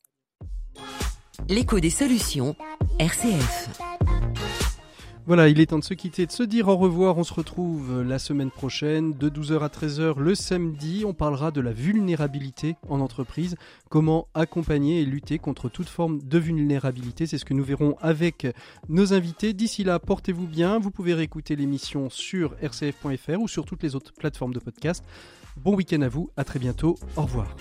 L'écho des solutions, RCF. Voilà, il est temps de se quitter, de se dire au revoir. On se retrouve la semaine prochaine de 12h à 13h le samedi. On parlera de la vulnérabilité en entreprise, comment accompagner et lutter contre toute forme de vulnérabilité. C'est ce que nous verrons avec nos invités. D'ici là, portez-vous bien. Vous pouvez réécouter l'émission sur rcf.fr ou sur toutes les autres plateformes de podcast. Bon week-end à vous, à très bientôt. Au revoir.